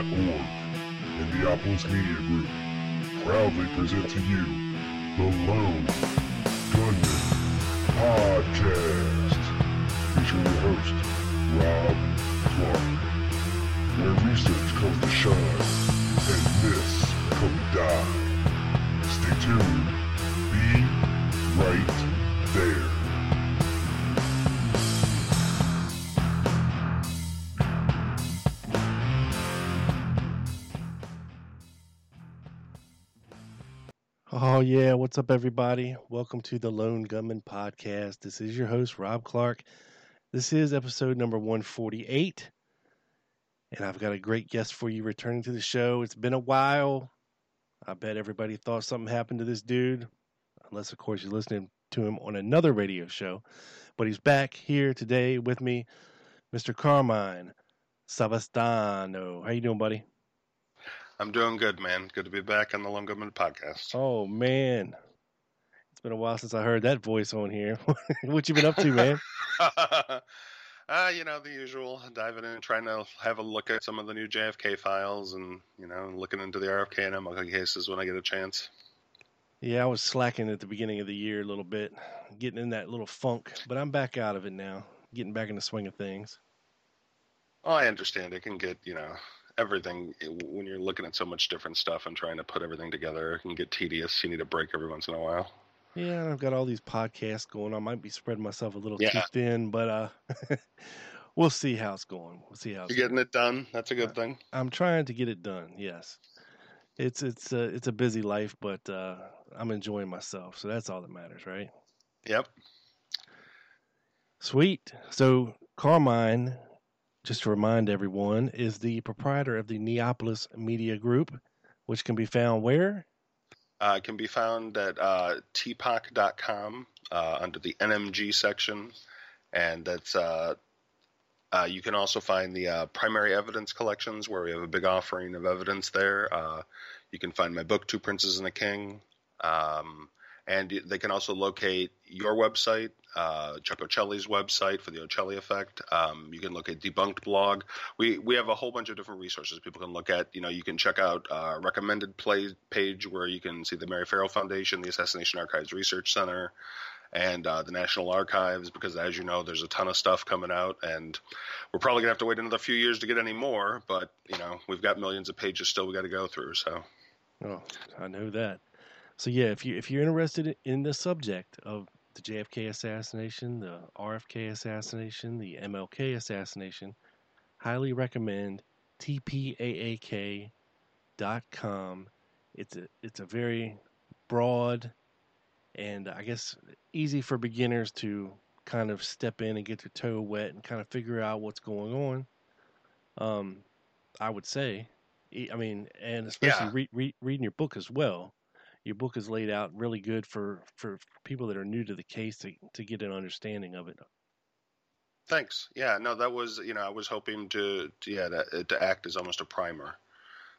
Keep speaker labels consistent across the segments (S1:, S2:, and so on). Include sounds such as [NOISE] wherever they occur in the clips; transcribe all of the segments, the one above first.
S1: darkmyths.org and the Apples Media Group proudly present to you the Lone Gunman Podcast, featuring your host, Rob Clark, where research comes to shine and myths come to die. Stay tuned. Be right there.
S2: Oh, yeah. What's up, everybody? Welcome to the Lone Gunman Podcast. This is your host, Rob Clark. This is episode number 148. And I've got a great guest for you returning to the show. It's been a while. I bet everybody thought something happened to this dude, unless, of course, you're listening to him on another radio show. But he's back here today with me, Mr. Carmine Savastano. How you doing, buddy?
S3: I'm doing good, man. Good to be back on the Lone Gunman podcast.
S2: Oh man, it's been a while since I heard that voice on here. [LAUGHS] what you been up to, man? [LAUGHS]
S3: uh, you know the usual, diving in, trying to have a look at some of the new JFK files, and you know, looking into the RFK and MLK cases when I get a chance.
S2: Yeah, I was slacking at the beginning of the year a little bit, getting in that little funk, but I'm back out of it now, getting back in the swing of things.
S3: Oh, I understand. It can get you know everything when you're looking at so much different stuff and trying to put everything together it can get tedious. You need a break every once in a while.
S2: Yeah i've got all these podcasts going i might be spreading myself a little yeah. too thin but uh [LAUGHS] we'll see how it's going. We'll see how
S3: you're getting it done? That's a good thing.
S2: I'm trying to get it done yes. It's it's a it's a busy life but uh i'm enjoying myself so that's all that matters right?
S3: Yep.
S2: Sweet. So carmine just to remind everyone, is the proprietor of the Neapolis Media Group, which can be found where?
S3: Uh, can be found at uh, tpaak.com uh, under the NMG section, and that's uh, uh, you can also find the uh, primary evidence collections where we have a big offering of evidence there. Uh, you can find my book, Two Princes and a King. Um, and they can also locate your website, uh, Chuck Ochelli's website for the Ochelli effect. Um, you can look at Debunked blog. We we have a whole bunch of different resources people can look at. You know, you can check out uh, recommended play page where you can see the Mary Ferrell Foundation, the Assassination Archives Research Center, and uh, the National Archives. Because as you know, there's a ton of stuff coming out, and we're probably gonna have to wait another few years to get any more. But you know, we've got millions of pages still we got to go through. So.
S2: Oh, I know that. So yeah, if you if you're interested in the subject of the JFK assassination, the RFK assassination, the MLK assassination, highly recommend tpaak.com. It's a it's a very broad and I guess easy for beginners to kind of step in and get their toe wet and kind of figure out what's going on. Um, I would say, I mean, and especially yeah. re- re- reading your book as well your book is laid out really good for for people that are new to the case to to get an understanding of it.
S3: Thanks. Yeah, no, that was you know I was hoping to, to yeah to, to act as almost a primer,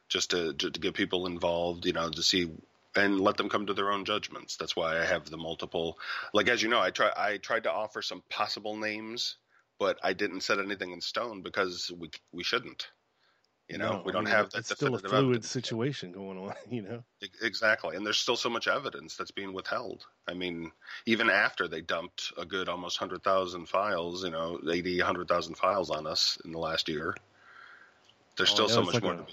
S3: just to, to to get people involved, you know, to see and let them come to their own judgments. That's why I have the multiple. Like as you know, I try I tried to offer some possible names, but I didn't set anything in stone because we we shouldn't. You know, no, we don't I mean, have that.
S2: It's still a fluid evidence. situation going on. [LAUGHS] You know,
S3: exactly, and there's still so much evidence that's being withheld. I mean, even after they dumped a good almost hundred thousand files, you know, 80, 100,000 files on us in the last year, there's oh, still so much like more
S2: a,
S3: to be.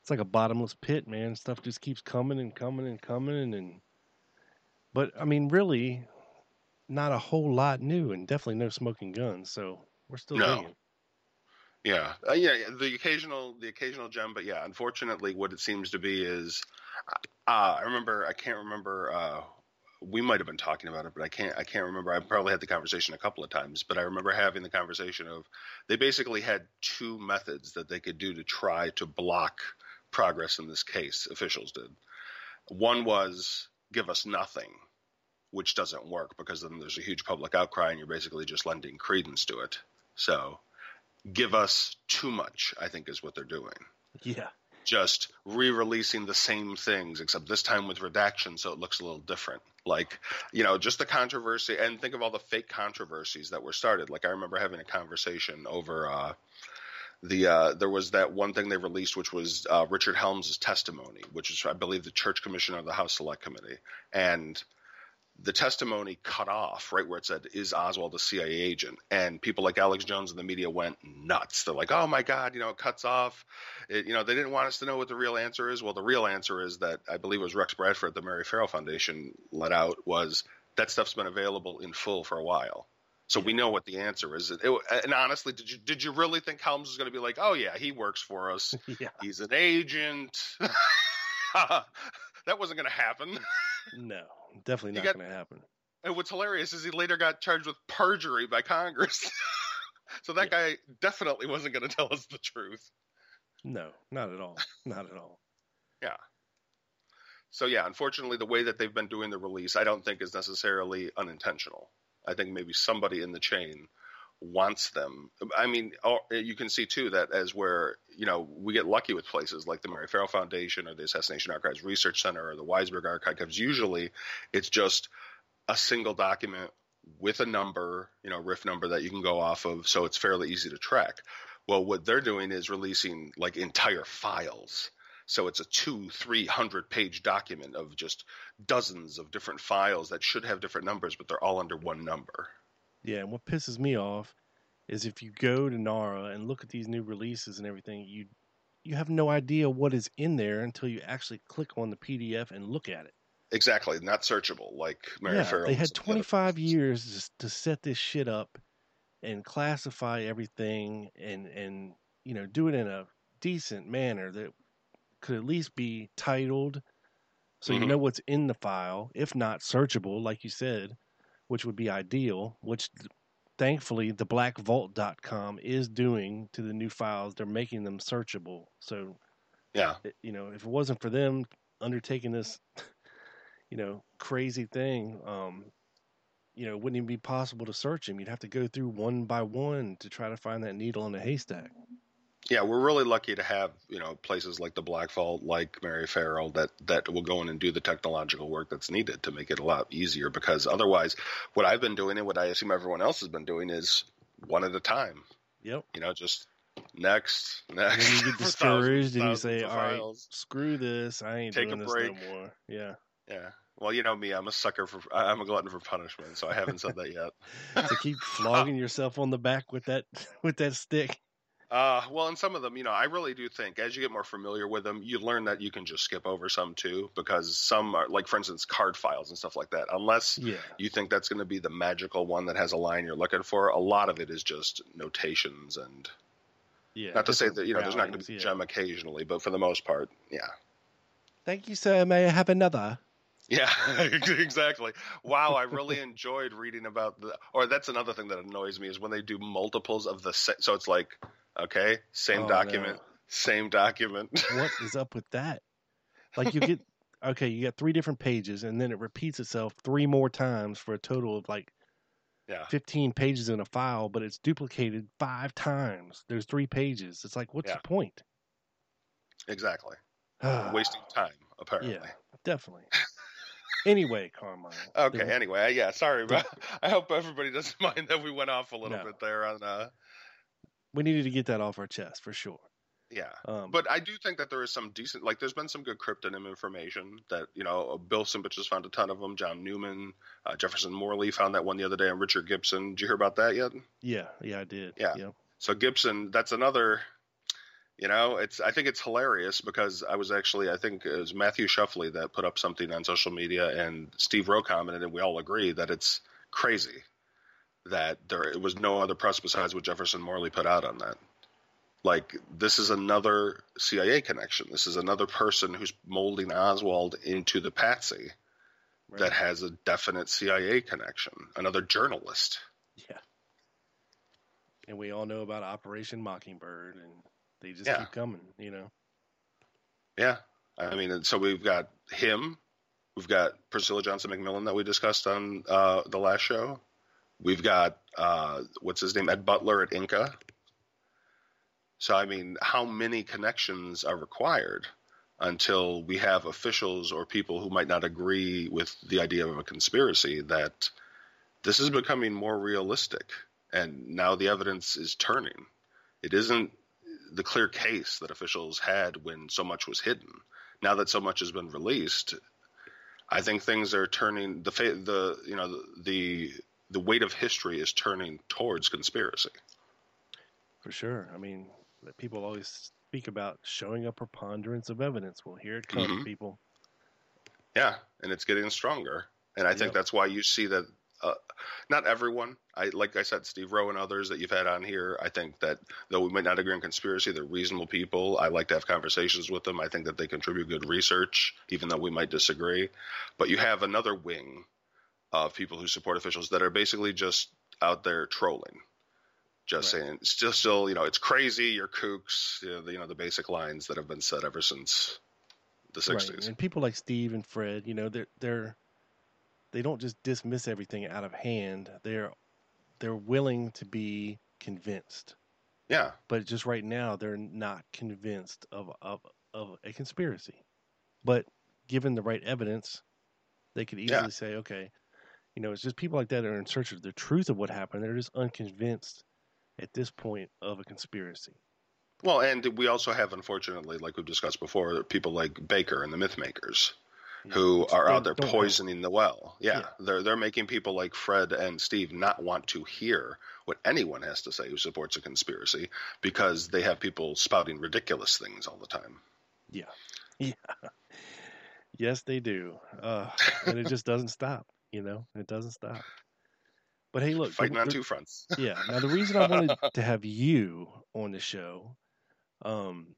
S2: It's like a bottomless pit, man. Stuff just keeps coming and coming and coming and, and but I mean, really, not a whole lot new, and definitely no smoking guns. So we're still no. digging.
S3: Yeah, uh, yeah, the occasional the occasional gem, but yeah, unfortunately, what it seems to be is Uh, I remember. I can't remember. Uh, we might have been talking about it, but I can't. I can't remember. I probably had the conversation a couple of times, but I remember having the conversation of they basically had two methods that they could do to try to block progress in this case. Officials did. One was give us nothing, which doesn't work because then there's a huge public outcry and you're basically just lending credence to it. So, give us too much. I think is what they're doing
S2: Yeah.
S3: just re-releasing the same things except this time with redaction so it looks a little different like you know just the controversy and think of all the fake controversies that were started like i remember having a conversation over uh the uh, there was that one thing they released, which was uh, Richard Helms' testimony, which is, I believe, the Church Commissioner of the House Select Committee, and the testimony cut off right where it said, "Is Oswald a CIA agent?" And people like Alex Jones and the media went nuts. They're like, "Oh my God, you know, it cuts off." It, you know, they didn't want us to know what the real answer is. Well, the real answer is that I believe it was Rex Bradford, the Mary Ferrell Foundation, let out was that stuff's been available in full for a while. So we know what the answer is. It, and honestly, did you did you really think Helms was going to be like, "Oh yeah, he works for us. [LAUGHS]
S2: Yeah.
S3: He's an agent." [LAUGHS] that wasn't going to happen.
S2: No, definitely not going to happen.
S3: And what's hilarious is he later got charged with perjury by Congress. [LAUGHS] so that guy definitely wasn't going to tell us the truth.
S2: No, not at all. Not at all. Yeah.
S3: So yeah, unfortunately, the way that they've been doing the release, I don't think is necessarily unintentional. I think maybe somebody in the chain wants them. I mean, oh, you can see too that as where you know we get lucky with places like the Mary Ferrell Foundation or the Assassination Archives Research Center or the Weisberg Archives. Usually, it's just a single document with a number, you know, RIF number that you can go off of, so it's fairly easy to track. Well, what they're doing is releasing like entire files. So it's a two, three hundred page document of just dozens of different files that should have different numbers, but they're all under one number.
S2: Yeah, and what pisses me off is if you go to NARA and look at these new releases and everything, you you have no idea what is in there until you actually click on the PDF and look at it.
S3: Exactly, not searchable like Mary
S2: yeah,
S3: Ferrell.
S2: they had
S3: and the other
S2: 25 years to set this shit up and classify everything and and you know do it in a decent manner that could at least be titled so you
S3: Mhm.
S2: know what's in the file if not searchable like you said which would be ideal which thankfully the blackvault.com is doing to the new files they're making them searchable so
S3: Yeah,
S2: you know, if it wasn't for them undertaking this, [LAUGHS] you know, crazy thing, um, you know, it wouldn't even be possible to search them. You'd have to go through one by one to try to find that needle in a haystack.
S3: Yeah, we're really lucky to have you know places like the Black Vault, like Mary Ferrell, that that will go in and do the technological work that's needed to make it a lot easier. Because otherwise, what I've been doing and what I assume everyone else has been doing is one at a time.
S2: Yep.
S3: You know, just next, next.
S2: then you get [LAUGHS] discouraged and you say, "All right,
S3: files."
S2: screw this. I ain't
S3: Take a
S2: doing this
S3: break.
S2: no more." Yeah.
S3: Yeah. Well, you know me, I'm a sucker for. I'm a glutton for punishment, so I haven't said that yet. [LAUGHS]
S2: To keep flogging yourself on the back with that [LAUGHS] with that stick.
S3: Uh, well, and some of them, you know, I really do think as you get more familiar with them, you learn that you can just skip over some too, because some are, like for instance, card files and stuff like that. Unless
S2: Yeah.
S3: you think that's going to be the magical one that has a line you're looking for, a lot of it is just notations and
S2: Yeah.
S3: not to say that you know there's not going to be
S2: yeah.
S3: gem occasionally, but for the most part, yeah.
S2: Thank you, sir. May I have another?
S3: Yeah, [LAUGHS] exactly. Wow, I really enjoyed reading about the. Or that's another thing that annoys me is when they do multiples of the. sa- So it's like, okay, same
S2: Oh,
S3: document,
S2: no.
S3: same document. [LAUGHS]
S2: what is up with that? Like you get [LAUGHS] okay, you got three different pages, and then it repeats itself three more times for a total of like
S3: yeah,
S2: fifteen pages in a file, but it's duplicated five times. There's three pages. It's like, what's
S3: Yeah.
S2: the point?
S3: exactly. [SIGHS] Wasting time, apparently.
S2: Yeah, definitely. anyway, Carmine.
S3: Okay. Anyway, yeah. Sorry, about. [LAUGHS] I hope everybody doesn't mind that we went off a little
S2: No.
S3: bit there on. Uh,
S2: we needed to get that off our chest for sure.
S3: yeah.
S2: Um,
S3: But I do think that there is some decent, like, there's been some good cryptonym information that, you know, uh, Bill Simpich has found a ton of them. John Newman, uh, Jefferson Morley found that one the other day, and Richard Gibson. Did you hear about that yet?
S2: yeah, yeah, I did.
S3: Yeah.
S2: yeah.
S3: So Gibson, that's another. You know, it's. I think it's hilarious because I was actually, I think it was Matthew Shuffley that put up something on social media, and Steve Roe commented, and we all agree that it's crazy that there was no other press besides what Jefferson Morley put out on that. Like this is another CIA connection. This is another person who's molding Oswald into the patsy
S2: Right.
S3: that has a definite CIA connection. Another journalist.
S2: Yeah. And we all know about Operation Mockingbird, and they just
S3: Yeah.
S2: keep coming, you know.
S3: Yeah, I mean, and so we've got him. We've got Priscilla Johnson McMillan that we discussed on uh, the last show. We've got uh, what's his name, Ed Butler at Inca. So I mean, how many connections are required until we have officials or people who might not agree with the idea of a conspiracy that this is becoming more realistic, and now the evidence is turning. It isn't the clear case that officials had when so much was hidden. Now that so much has been released, I think things are turning. The the you know the the weight of history is turning towards conspiracy.
S2: For sure. I mean, people always speak about showing a preponderance of evidence. Well, here it comes,
S3: Mhm.
S2: people.
S3: Yeah, and it's getting stronger. And I think that's why you see that. Uh, not everyone. I like I said, Steve Roe and others that you've had on here. I think that though we might not agree on conspiracy, they're reasonable people. I like to have conversations with them. I think that they contribute good research, even though we might disagree. But you have another wing of people who support officials that are basically just out there trolling, just
S2: Right.
S3: saying still, still, you know, it's crazy. You're kooks. You know, the, you know, the basic lines that have been said ever since the '60s.
S2: Right. And people like Steve and Fred, you know, they're they're they don't just dismiss everything out of hand. They're they're willing to be convinced.
S3: Yeah.
S2: But just right now they're not convinced of of of a conspiracy. But given the right evidence, they could easily
S3: Yeah.
S2: say, okay, you know, it's just people like that are in search of the truth of what happened. They're just unconvinced at this point of a conspiracy.
S3: Well, and we also have, unfortunately, like we've discussed before, people like Baker and the myth makers who are
S2: they
S3: out there poisoning the well. Yeah,
S2: Yeah.
S3: they're they're making people like Fred and Steve not want to hear what anyone has to say who supports a conspiracy because they have people spouting ridiculous things all the time.
S2: Yeah. [LAUGHS] Yeah. Yes, they do. Uh, and it just doesn't stop, you know? It doesn't stop. But hey, look. the-
S3: Fighting on two fronts. [LAUGHS]
S2: Yeah. Now, the reason I wanted to have you on the show, um,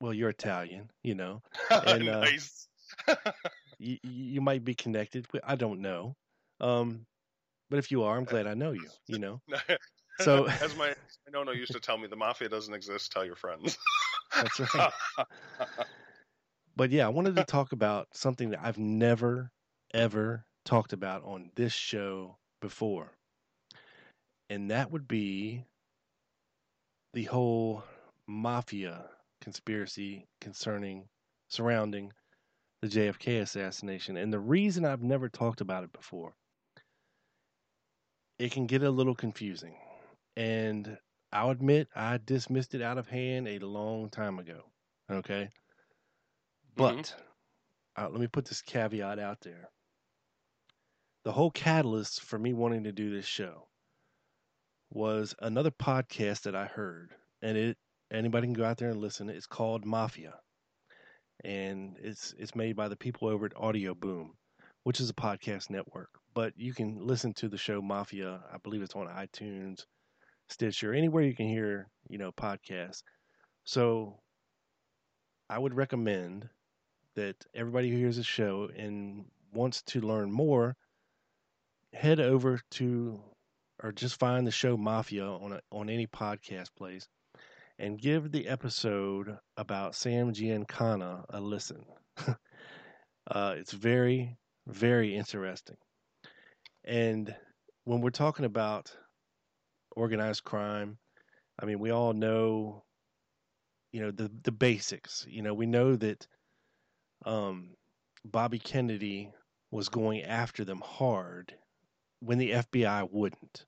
S2: well, you're Italian, you know. And, [LAUGHS] uh,
S3: nice.
S2: You, you might be connected. but I don't know. Um, but if you are, I'm glad I know you, you know. [LAUGHS] So-
S3: as my my no no used to tell me, the mafia doesn't exist. Tell your friends.
S2: That's right. But yeah, I wanted to talk about something that I've never, ever talked about on this show before. And that would be the whole mafia conspiracy concerning, surrounding the JFK assassination. And the reason I've never talked about it before, it can get a little confusing. And I'll admit I dismissed it out of hand a long time ago. Okay. But
S3: Mhm.
S2: uh, let me put this caveat out there. The whole catalyst for me wanting to do this show was another podcast that I heard, and it anybody can go out there and listen. It's called Mafia, and it's it's made by the people over at Audio Boom, which is a podcast network. But you can listen to the show Mafia. I believe it's on iTunes, Stitcher, anywhere you can hear you know podcasts. So I would recommend that everybody who hears the show and wants to learn more, head over to or just find the show Mafia on a, on any podcast place and give the episode about Sam Giancana a listen. [LAUGHS] uh, it's very, very interesting. And when we're talking about organized crime, I mean, we all know, you know, the the basics. You know, we know that um, Bobby Kennedy was going after them hard when the FBI wouldn't.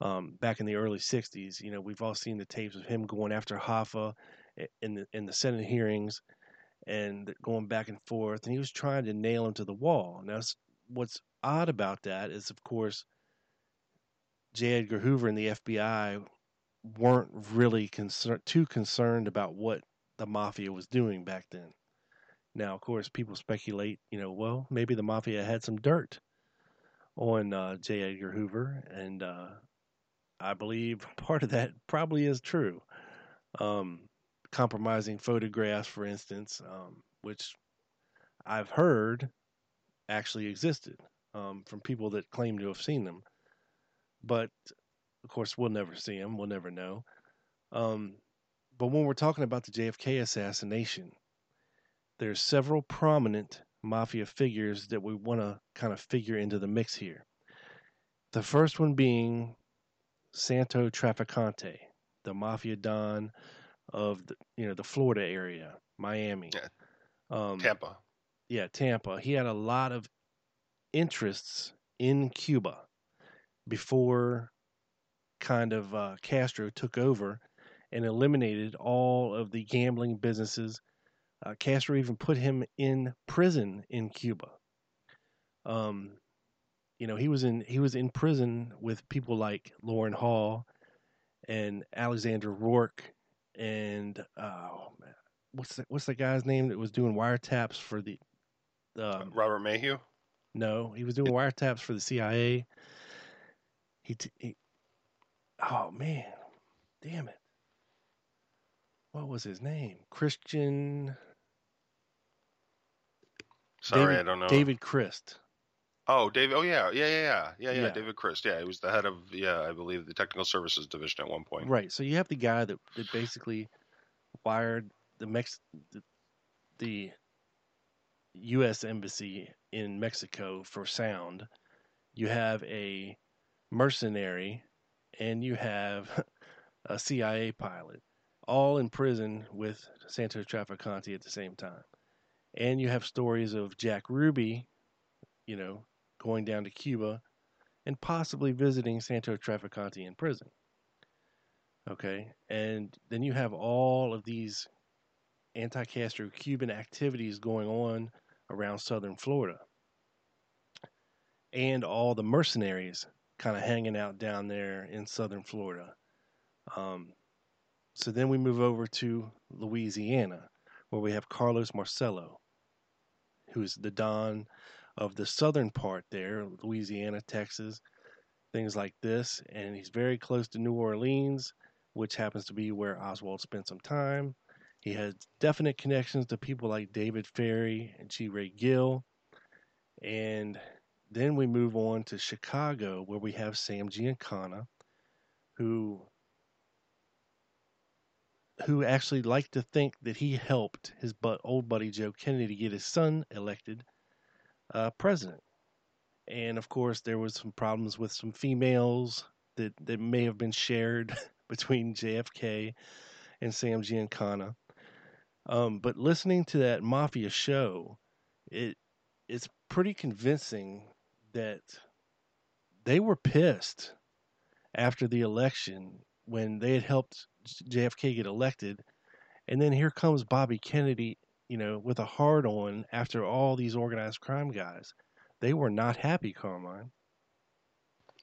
S2: Um, back in the early '60s, you know, we've all seen the tapes of him going after Hoffa in the in the Senate hearings and going back and forth, and he was trying to nail him to the wall. Now, what's odd about that is, of course, J. Edgar Hoover and the FBI weren't really concerned too concerned about what the mafia was doing back then. Now, of course, people speculate, you know, well, maybe the mafia had some dirt on uh, J. Edgar Hoover, and uh, I believe [LAUGHS] part of that probably is true. um, compromising photographs, for instance, um, which I've heard actually existed um, from people that claim to have seen them. But of course, we'll never see them. We'll never know. Um, but when we're talking about the JFK assassination, there's several prominent mafia figures that we want to kind of figure into the mix here. The first one being Santo Trafficante, the mafia don of the you know the Florida area, Miami,
S3: Yeah.
S2: um,
S3: Tampa.
S2: yeah, Tampa. He had a lot of interests in Cuba before kind of uh, Castro took over and eliminated all of the gambling businesses. Uh, Castro even put him in prison in Cuba. Um, you know, he was in he was in prison with people like Loran Hall and Alexander Rorke and oh man, what's the, what's the guy's name that was doing wiretaps for the um,
S3: Robert Maheu.
S2: no, he was doing wiretaps for the CIA. He, t- he oh man, damn it. What was his name? Christian
S3: Sorry,
S2: David,
S3: I don't know.
S2: David Christ.
S3: Oh, David. Oh, yeah, yeah, yeah, yeah, yeah, yeah. David Christ. Yeah, he was the head of yeah, I believe the technical services division at one point.
S2: Right. So you have the guy that, that basically wired the Mex the, the U.S. embassy in Mexico for sound. You have a mercenary, and you have [LAUGHS] a CIA pilot, all in prison with Santos Trafficante at the same time. And you have stories of Jack Ruby, you know, going down to Cuba and possibly visiting Santo Trafficante in prison. Okay. And then you have all of these anti Castro Cuban activities going on around southern Florida. And all the mercenaries kind of hanging out down there in southern Florida. Um, so then we move over to Louisiana, where we have Carlos Marcello, who's the Don of the southern part there, Louisiana, Texas, things like this. And he's very close to New Orleans, which happens to be where Oswald spent some time. He has definite connections to people like David Ferrie and G. Wray Gill. And then we move on to Chicago, where we have Sam Giancana, who who actually liked to think that he helped his but old buddy Joe Kennedy to get his son elected uh, president. And of course, there was some problems with some females that, that may have been shared [LAUGHS] between JFK and Sam Giancana. Um, but listening to that mafia show, it it's pretty convincing that they were pissed after the election when they had helped JFK get elected, and then here comes Bobby Kennedy, you know, with a hard on after all these organized crime guys. They were not happy, Carmine.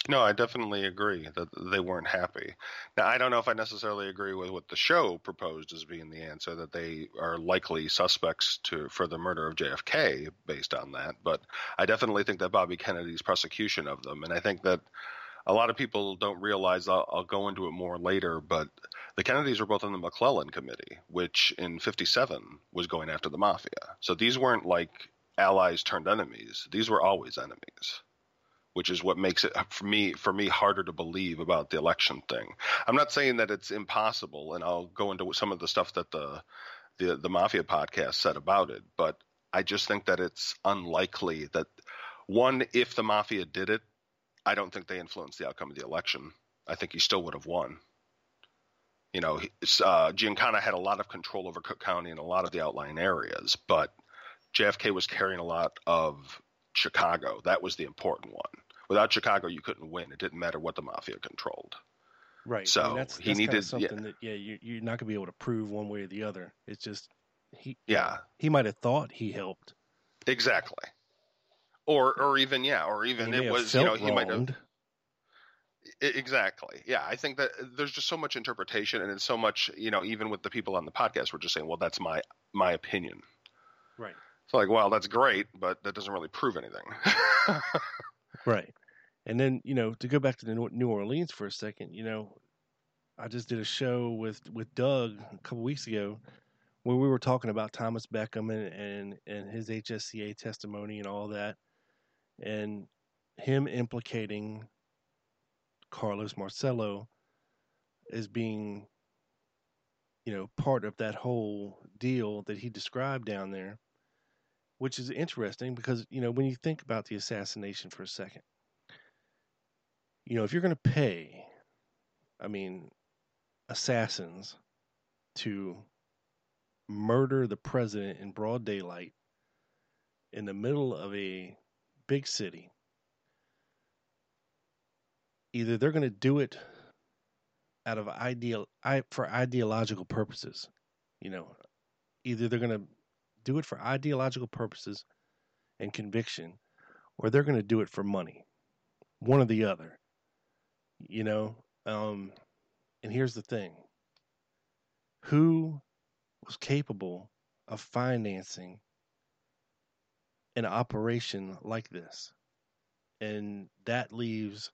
S3: No, I definitely agree that they weren't happy. Now, I don't know if I necessarily agree with what the show proposed as being the answer that they are likely suspects to for the murder of JFK based on that, but I definitely think that Bobby Kennedy's prosecution of them, and I think that a lot of people don't realize. I'll, I'll go into it more later, but the Kennedys were both on the McClellan Committee, which in '57 was going after the mafia. So these weren't like allies turned enemies; these were always enemies which is what makes it for me for me harder to believe about the election thing. I'm not saying that it's impossible, and I'll go into some of the stuff that the the, the mafia podcast said about it, but I just think that it's unlikely that one, if the mafia did it, I don't think they influenced the outcome of the election. I think he still would have won. You know, he- uh, Giancana had a lot of control over Cook County and a lot of the outlying areas, but JFK was carrying a lot of Chicago. That was the important one. Without Chicago, you couldn't win. It didn't matter what the mafia controlled.
S2: Right.
S3: So,
S2: I mean, that's,
S3: he
S2: that's kinda
S3: needed-
S2: something that yeah, you, you're not gonna be able to prove one way or the other. It's just he
S3: Yeah,
S2: he might have thought he helped.
S3: exactly. Or, or even yeah, or even it was you know he might have Exactly. Yeah, I think that uh, there's just so much interpretation, and it's so much, you know, even with the people on the podcast, we're just saying, well, that's my my opinion.
S2: Right.
S3: It's like, well, that's great, but that doesn't really prove anything. [LAUGHS]
S2: Right. And then, you know, to go back to the New New Orleans for a second, you know, I just did a show with with Doug a couple weeks ago where we were talking about Thomas Beckham and and, and his HSCA testimony and all that, and him implicating Carlos Marcello as being, you know, part of that whole deal that he described down there, which is interesting because you know when you think about the assassination for a second, you know, if you're going to pay, I mean, assassins to murder the president in broad daylight in the middle of a big city, either they're going to do it out of ideal for ideological purposes, you know, either they're going to do it for ideological purposes and conviction, or they're going to do it for money, one or the other, you know. Um, and here's the thing: who was capable of financing an operation like this? And that leaves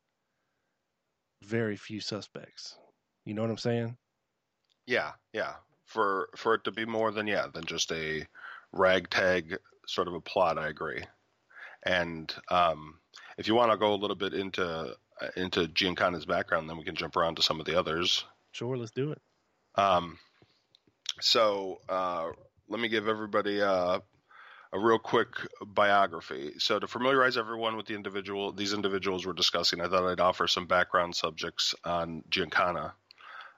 S2: very few suspects. You know what I'm saying?
S3: Yeah, yeah. For for it to be more than yeah than just a ragtag sort of a plot, I agree. And um, if you want to go a little bit into uh, into Giancana's background, then we can jump around to some of the others.
S2: Sure, let's do it.
S3: Um, so uh, let me give everybody uh, a real quick biography. So to familiarize everyone with the individual, these individuals we're discussing, I thought I'd offer some background subjects on Giancana.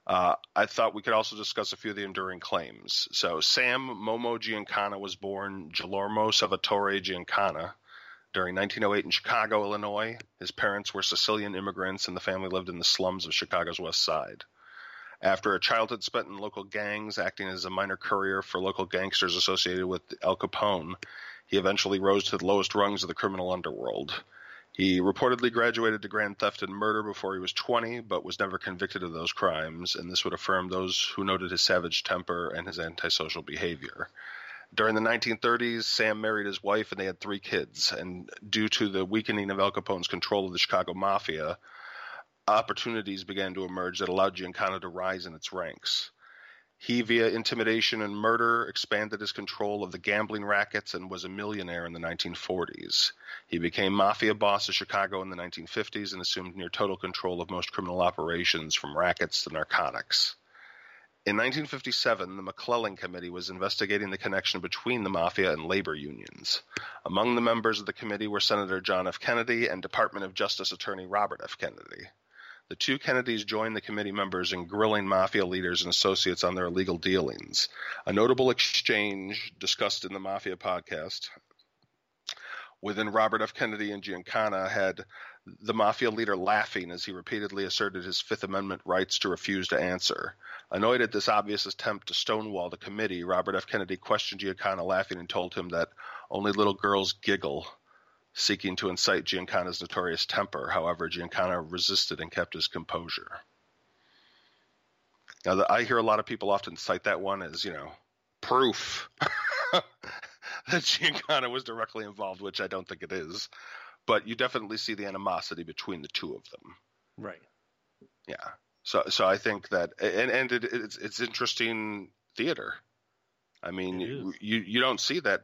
S3: Uh, I thought we could also discuss a few of the enduring claims. So Sam Momo Giancana was born Guillermo Salvatore Giancana during 1908 in Chicago, Illinois. His parents were Sicilian immigrants, and the family lived in the slums of Chicago's West Side. After a childhood spent in local gangs, acting as a minor courier for local gangsters associated with Al Capone, he eventually rose to the lowest rungs of the criminal underworld. He reportedly graduated to grand theft and murder before he was 20, but was never convicted of those crimes, and this would affirm those who noted his savage temper and his antisocial behavior. During the 1930s, Sam married his wife and they had three kids. And due to the weakening of Al Capone's control of the Chicago Mafia, opportunities began to emerge that allowed Giancana to rise in its ranks. He, via intimidation and murder, expanded his control of the gambling rackets and was a millionaire in the 1940s. He became mafia boss of Chicago in the 1950s and assumed near total control of most criminal operations from rackets to narcotics. In 1957, the McClellan Committee was investigating the connection between the mafia and labor unions. Among the members of the committee were Senator John F. Kennedy and Department of Justice Attorney Robert F. Kennedy. The two Kennedys joined the committee members in grilling mafia leaders and associates on their illegal dealings. A notable exchange discussed in the Mafia podcast within Robert F. Kennedy and Giancana had the mafia leader laughing as he repeatedly asserted his Fifth Amendment rights to refuse to answer. Annoyed at this obvious attempt to stonewall the committee, Robert F. Kennedy questioned Giancana laughing and told him that only little girls giggle seeking to incite Giancana's notorious temper. However, Giancana resisted and kept his composure. Now, the, I hear a lot of people often cite that one as, you know, proof [LAUGHS] that Giancana was directly involved, which I don't think it is. But you definitely see the animosity between the two of them.
S2: Right.
S3: Yeah. So, so I think that, and and it, it's it's interesting theater. I mean, you you don't see that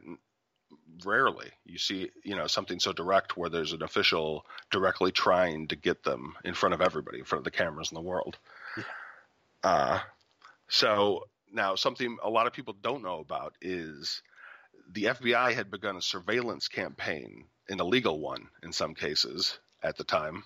S3: rarely you see you know something so direct where there's an official directly trying to get them in front of everybody in front of the cameras in the world yeah. uh, so now something a lot of people don't know about is the fbi had begun a surveillance campaign an illegal one in some cases at the time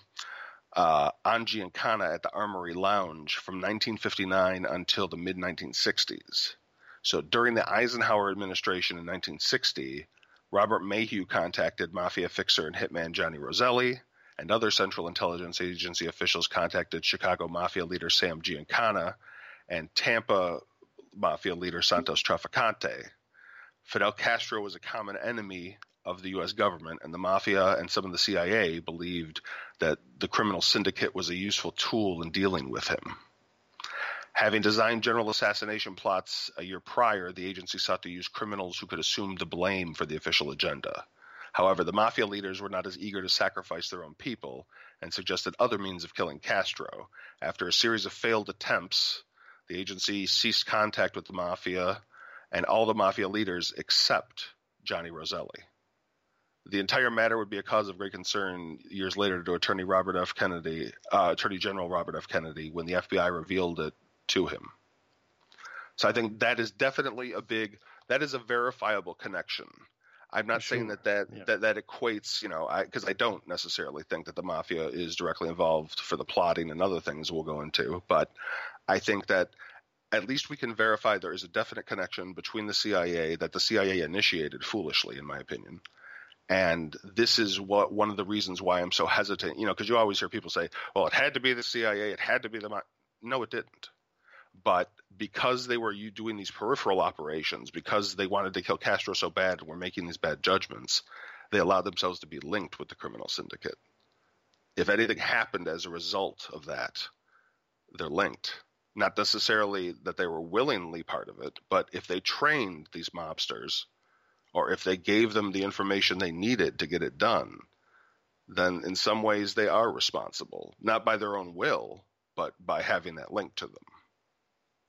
S3: uh, on Giancana at the Armory Lounge from 1959 until the mid 1960s. So during the Eisenhower administration in 1960, Robert Maheu contacted mafia fixer and hitman Johnny Roselli, and other Central Intelligence Agency officials contacted Chicago mafia leader Sam Giancana and Tampa mafia leader Santos Trafficante. Fidel Castro was a common enemy of the U.S. government, and the mafia and some of the CIA believed that the criminal syndicate was a useful tool in dealing with him. Having designed general assassination plots a year prior, the agency sought to use criminals who could assume the blame for the official agenda. However, the mafia leaders were not as eager to sacrifice their own people and suggested other means of killing Castro. After a series of failed attempts, the agency ceased contact with the mafia and all the mafia leaders except Johnny Roselli. The entire matter would be a cause of great concern years later to Attorney Robert F. Kennedy, uh, Attorney General Robert F. Kennedy, when the FBI revealed it to him. So I think that is definitely a big, that is a verifiable connection. I'm not
S2: Sure.
S3: saying that that,
S2: Yeah.
S3: that that equates, you know, because I, don't necessarily think that the mafia is directly involved for the plotting and other things we'll go into, but I think that at least we can verify there is a definite connection between the CIA that the CIA initiated foolishly, in my opinion. And this is what one of the reasons why I'm so hesitant, you know, because you always hear people say, "Well, it had to be the CIA, it had to be the." Ma-. No, it didn't. But because they were doing these peripheral operations, because they wanted to kill Castro so bad and were making these bad judgments, they allowed themselves to be linked with the criminal syndicate. If anything happened as a result of that, they're linked. Not necessarily that they were willingly part of it, but if they trained these mobsters, or if they gave them the information they needed to get it done, then in some ways they are responsible, not by their own will, but by having that link to them.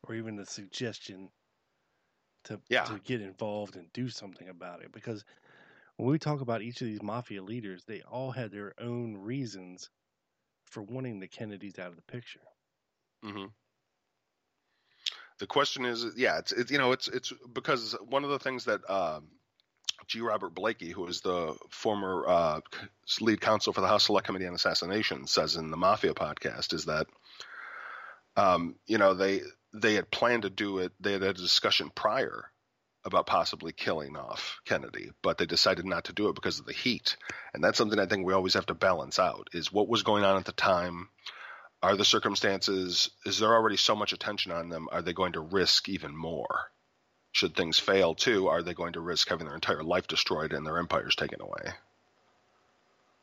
S2: Or even the suggestion to
S3: Yeah.
S2: to get involved and do something about it. Because when we talk about each of these mafia leaders, they all had their own reasons for wanting the Kennedys out of the picture.
S3: hmm The question is, yeah, it's, it's you know, it's it's because one of the things that um, G. Robert Blakey, who is the former uh, lead counsel for the House Select Committee on Assassination, says in the Mafia podcast is that, um, you know, they they had planned to do it. They had had a discussion prior about possibly killing off Kennedy, but they decided not to do it because of the heat. And that's something I think we always have to balance out: is what was going on at the time are the circumstances is there already so much attention on them are they going to risk even more should things fail too are they going to risk having their entire life destroyed and their empires taken away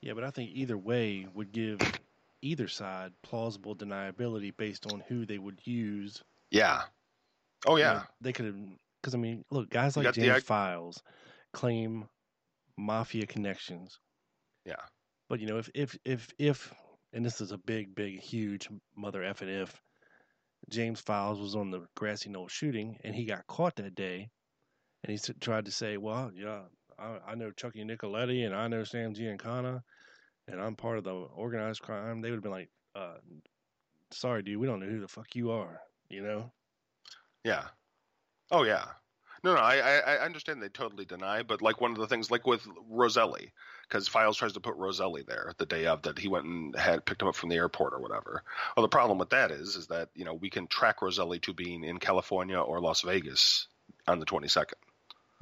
S2: Yeah, but I think either way would give either side plausible deniability based on who they would use.
S3: Yeah oh yeah
S2: know, they could have because I mean, look, guys like
S3: got the
S2: James Files claim mafia connections.
S3: yeah
S2: But you know, if if if if and this is a big, big, huge mother f and if James Files was on the grassy knoll shooting and he got caught that day, and he s- tried to say, "Well, yeah, I, I know Chucky Nicoletti and I know Sam Giancana, and I'm part of the organized crime." They would have been like, uh, "Sorry, dude, we don't know who the fuck you are," you know.
S3: yeah oh yeah no no I, I i understand they totally deny but like one of the things like with roselli because files tries to put roselli there the day of that he went and had picked him up from the airport or whatever well the problem with that is is that you know we can track roselli to being in california or las vegas on the 22nd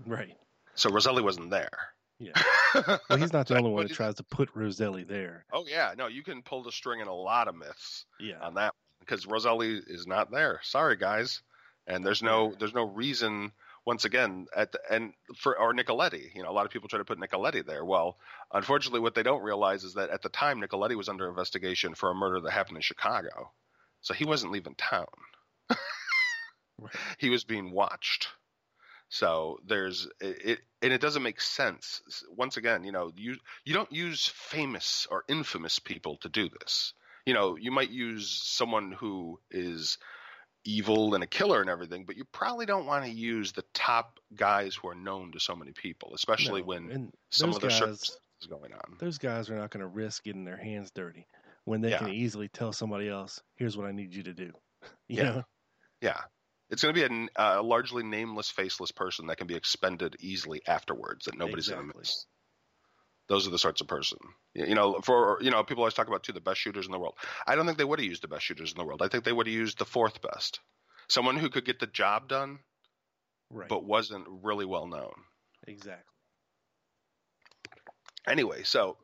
S2: Right.
S3: So Roselli wasn't there.
S2: Yeah. [LAUGHS] Well, he's not the only one
S3: But
S2: that tries to put Roselli there.
S3: Oh yeah, no, you can pull the string in a lot of myths
S2: Yeah.
S3: on that because Roselli is not there. Sorry guys, and there's no there's no reason. Once again, at the, and for or Nicoletti, you know, a lot of people try to put Nicoletti there. Well, unfortunately, what they don't realize is that at the time Nicoletti was under investigation for a murder that happened in Chicago, so he wasn't leaving town. [LAUGHS] He was being watched. So there's it, it, and it doesn't make sense. Once again, you know, you you don't use famous or infamous people to do this. You know, you might use someone who is evil and a killer and everything, but you probably don't want to use the top guys who are known to so many people, especially
S2: No,
S3: when some of the circumstances going on.
S2: those guys are not going to risk getting their hands dirty when they
S3: Yeah.
S2: can easily tell somebody else, "Here's what I need you to do." [LAUGHS] You
S3: Yeah.
S2: know?
S3: Yeah. It's going to be a largely nameless, faceless person that can be expended easily afterwards that nobody's going to miss. Those are the sorts of person. You know, for you know, people always talk about two the best shooters in the world. I don't think they would have used the best shooters in the world. I think they would have used the fourth best, someone who could get the job done,
S2: Right.
S3: but wasn't really well known.
S2: exactly.
S3: Anyway, so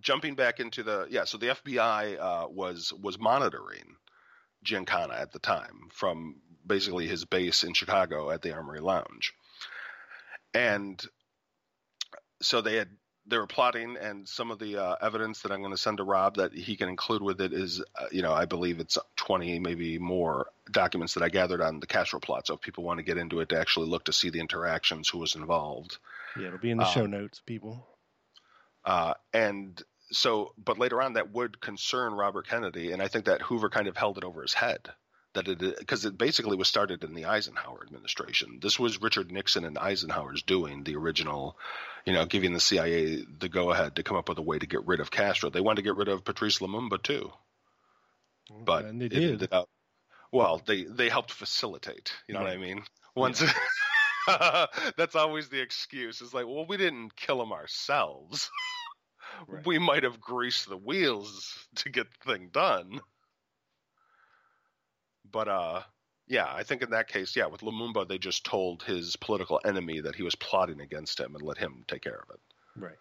S3: jumping back into the yeah, so the FBI uh, was was monitoring Giancana at the time from basically his base in Chicago at the Armory Lounge, and so they had they were plotting, and some of the uh, evidence that I'm going to send to Rob that he can include with it is, uh, you know, I believe it's 20, maybe more documents that I gathered on the Castro plot. So if people want to get into it to actually look to see the interactions, who was involved,
S2: Yeah, it'll be in the show
S3: Um,
S2: notes, people.
S3: Uh, and so, but later on, that would concern Robert Kennedy, and I think that Hoover kind of held it over his head that it because it basically was started in the Eisenhower administration. This was Richard Nixon and Eisenhower's doing the original, you know, giving the CIA the go ahead to come up with a way to get rid of Castro. They wanted to get rid of Patrice Lumumba too, but
S2: and they did.
S3: ended up. Well, they they helped facilitate. You know what I mean? Once. [LAUGHS] That's always the excuse. It's like, well, we didn't kill him ourselves.
S2: Right.
S3: We might have greased the wheels to get the thing done. But uh yeah, I think in that case, yeah, with Lumumba they just told his political enemy that he was plotting against him and let him take care of it.
S2: Right.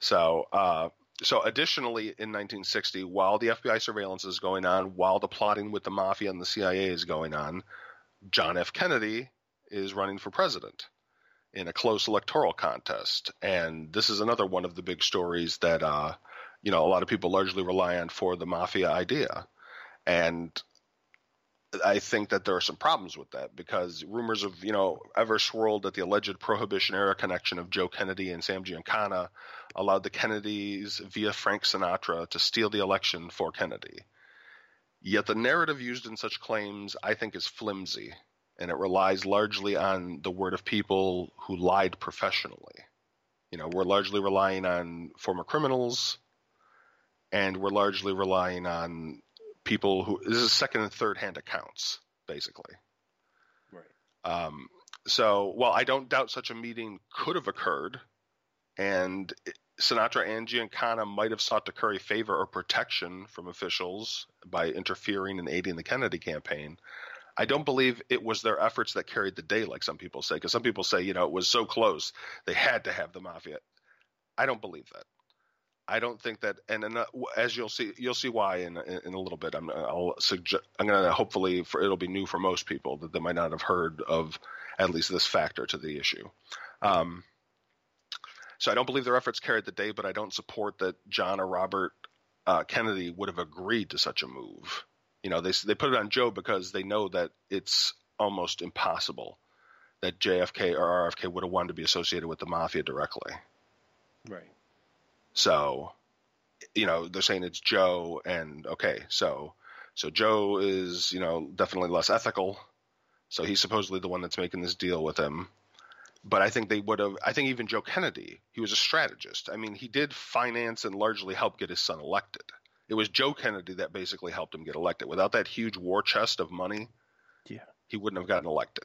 S3: So, uh, so additionally, in 1960, while the FBI surveillance is going on, while the plotting with the mafia and the CIA is going on, John F. Kennedy is running for president in a close electoral contest, and this is another one of the big stories that uh, you know a lot of people largely rely on for the mafia idea, and I think that there are some problems with that because rumors of you know ever swirled that the alleged Prohibition era connection of Joe Kennedy and Sam Giancana allowed the Kennedys via Frank Sinatra to steal the election for Kennedy. Yet the narrative used in such claims, I think, is flimsy, and it relies largely on the word of people who lied professionally. You know, we're largely relying on former criminals, and we're largely relying on people who this is second and third hand accounts, basically.
S2: Right.
S3: Um, so, while I don't doubt such a meeting could have occurred, and Sinatra Angie and Giancana might have sought to curry favor or protection from officials by interfering and aiding the Kennedy campaign, I don't believe it was their efforts that carried the day, like some people say. Because some people say, you know, it was so close they had to have the mafia. I don't believe that. I don't think that, and, and uh, as you'll see, you'll see why in in, in a little bit. I'm I'll suggest I'm to hopefully for it'll be new for most people that they might not have heard of at least this factor to the issue. Um, so I don't believe their efforts carried the day, but I don't support that John or Robert uh, Kennedy would have agreed to such a move. You know, they they put it on Joe because they know that it's almost impossible that JFK or RFK would have wanted to be associated with the mafia directly.
S2: Right.
S3: So, you know, they're saying it's Joe, and okay, so so Joe is you know definitely less ethical. So he's supposedly the one that's making this deal with him. But I think they would have. I think even Joe Kennedy, he was a strategist. I mean, he did finance and largely help get his son elected. It was Joe Kennedy that basically helped him get elected. Without that huge war chest of money,
S2: Yeah.
S3: he wouldn't have gotten elected.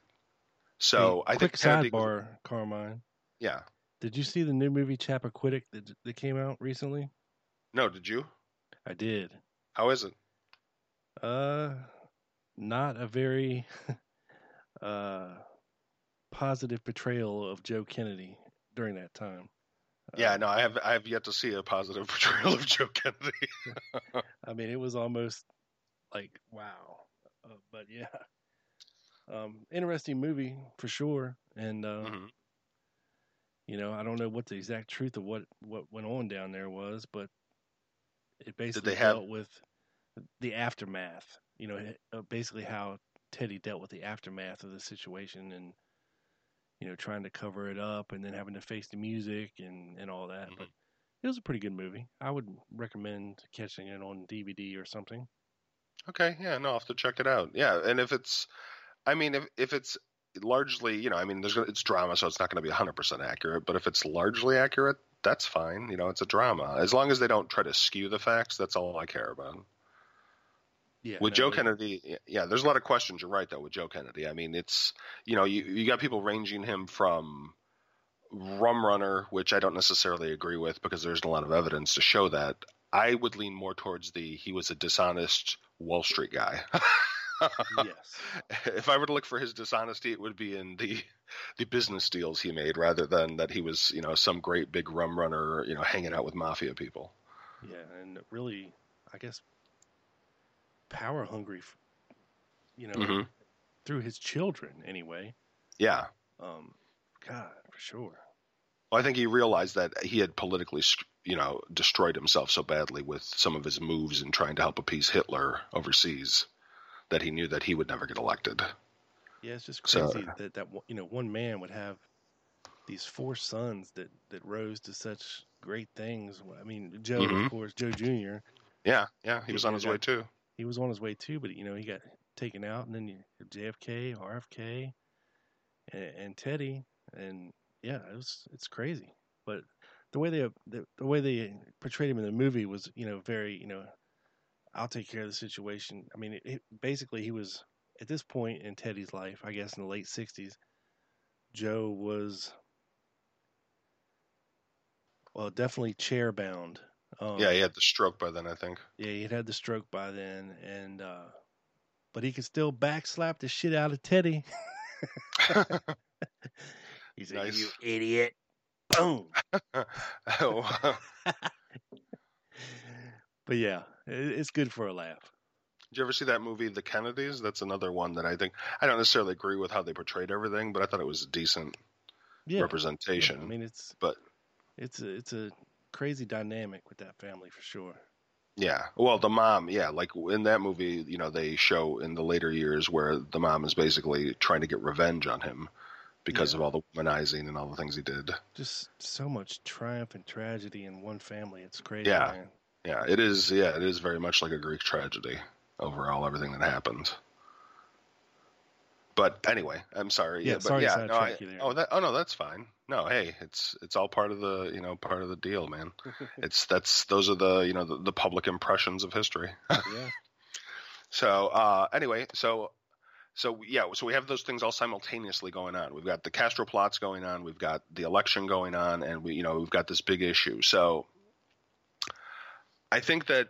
S3: So
S2: Hey,
S3: I
S2: quick
S3: think Kennedy,
S2: sidebar, Carmine.
S3: yeah.
S2: Did you see the new movie Chappaquiddick that that came out recently?
S3: No, did you?
S2: I did.
S3: How is it?
S2: Uh, not a very [LAUGHS] uh positive portrayal of Joe Kennedy during that time.
S3: Yeah,
S2: Uh,
S3: no, I have I have yet to see a positive [LAUGHS] portrayal of Joe Kennedy. [LAUGHS]
S2: I mean, it was almost like wow. Uh, but yeah, um, interesting movie for sure. And uh,
S3: Mhm.
S2: You know, I don't know what the exact truth of what what went on down there was, but it basically
S3: they have-
S2: dealt with the aftermath. You know, uh, basically how Teddy dealt with the aftermath of the situation and you know trying to cover it up and then having to face the music and and all that. But it was a pretty good movie. I would recommend catching it on DVD or something.
S3: Okay, yeah, no, I'll have to check it out. Yeah, and if it's, I mean, if if it's largely, you know, I mean, there's it's drama, so it's not going to be 100 percent accurate. But if it's largely accurate, that's fine. You know, it's a drama as long as they don't try to skew the facts. That's all I care about.
S2: Yeah,
S3: with
S2: no,
S3: Joe
S2: it-
S3: Kennedy, yeah, there's a lot of questions. You're right, though, with Joe Kennedy. I mean, it's you know, you you got people ranging him from rum runner, which I don't necessarily agree with because there's a lot of evidence to show that. I would lean more towards the he was a dishonest Wall Street guy. [LAUGHS]
S2: yes. [LAUGHS]
S3: if I were to look for his dishonesty, it would be in the the business deals he made, rather than that he was, you know, some great big rum runner, you know, hanging out with mafia people.
S2: Yeah, and really, I guess, power hungry. You know,
S3: Mhm.
S2: through his children anyway.
S3: Yeah.
S2: Um, God, for sure.
S3: Well, I think he realized that he had politically, you know, destroyed himself so badly with some of his moves in trying to help appease Hitler overseas that he knew that he would never get elected.
S2: Yeah, it's just
S3: So-
S2: crazy that that one- you know one man would have these four sons that that rose to such great things. I mean, Joe,
S3: Mhm.
S2: of course, Joe Jr.
S3: Yeah, yeah, he was on his
S2: that-
S3: way too.
S2: He was on his way too, but you know he got taken out, and then you JFK, RFK, and, and Teddy, and yeah, it was it's crazy. But the way they the, the way they portrayed him in the movie was you know very you know I'll take care of the situation. I mean, it, it, basically he was at this point in Teddy's life, I guess in the late '60s. Joe was well, definitely chair bound. Um,
S3: yeah, he had the stroke by then, I think.
S2: yeah, he'd had the stroke by then, and uh, but he could still backslap the shit out of Teddy. [LAUGHS] He said,
S3: Nice.
S2: "You idiot!" Boom. [LAUGHS]
S3: oh, [LAUGHS]
S2: But yeah, it's good for a laugh.
S3: Did you ever see that movie, The Kennedys? That's another one that I think I don't necessarily agree with how they portrayed everything, but I thought it was a decent
S2: Yeah,
S3: representation.
S2: I mean, it's
S3: but-
S2: it's a it's a crazy dynamic with that family for sure.
S3: Yeah. Well, the mom, yeah, like in that movie, you know, they show in the later years where the mom is basically trying to get revenge on him because
S2: Yeah.
S3: of all the womanizing and all the things he did.
S2: Just so much triumph and tragedy in one family. It's crazy,
S3: Yeah.
S2: man.
S3: Yeah, it is. Yeah, it is very much like a Greek tragedy overall, everything that happened. But anyway, I'm sorry.
S2: Yeah,
S3: but
S2: sorry
S3: yeah, no, I,
S2: sidetrack you there.
S3: oh, that, oh no, that's fine. No, hey, it's it's all part of the you know part of the deal, man. [LAUGHS] it's that's those are the you know the, the public impressions of history. [LAUGHS]
S2: yeah.
S3: So uh, anyway, so so yeah, so we have those things all simultaneously going on. We've got the Castro plots going on, we've got the election going on, and we you know we've got this big issue. So I think that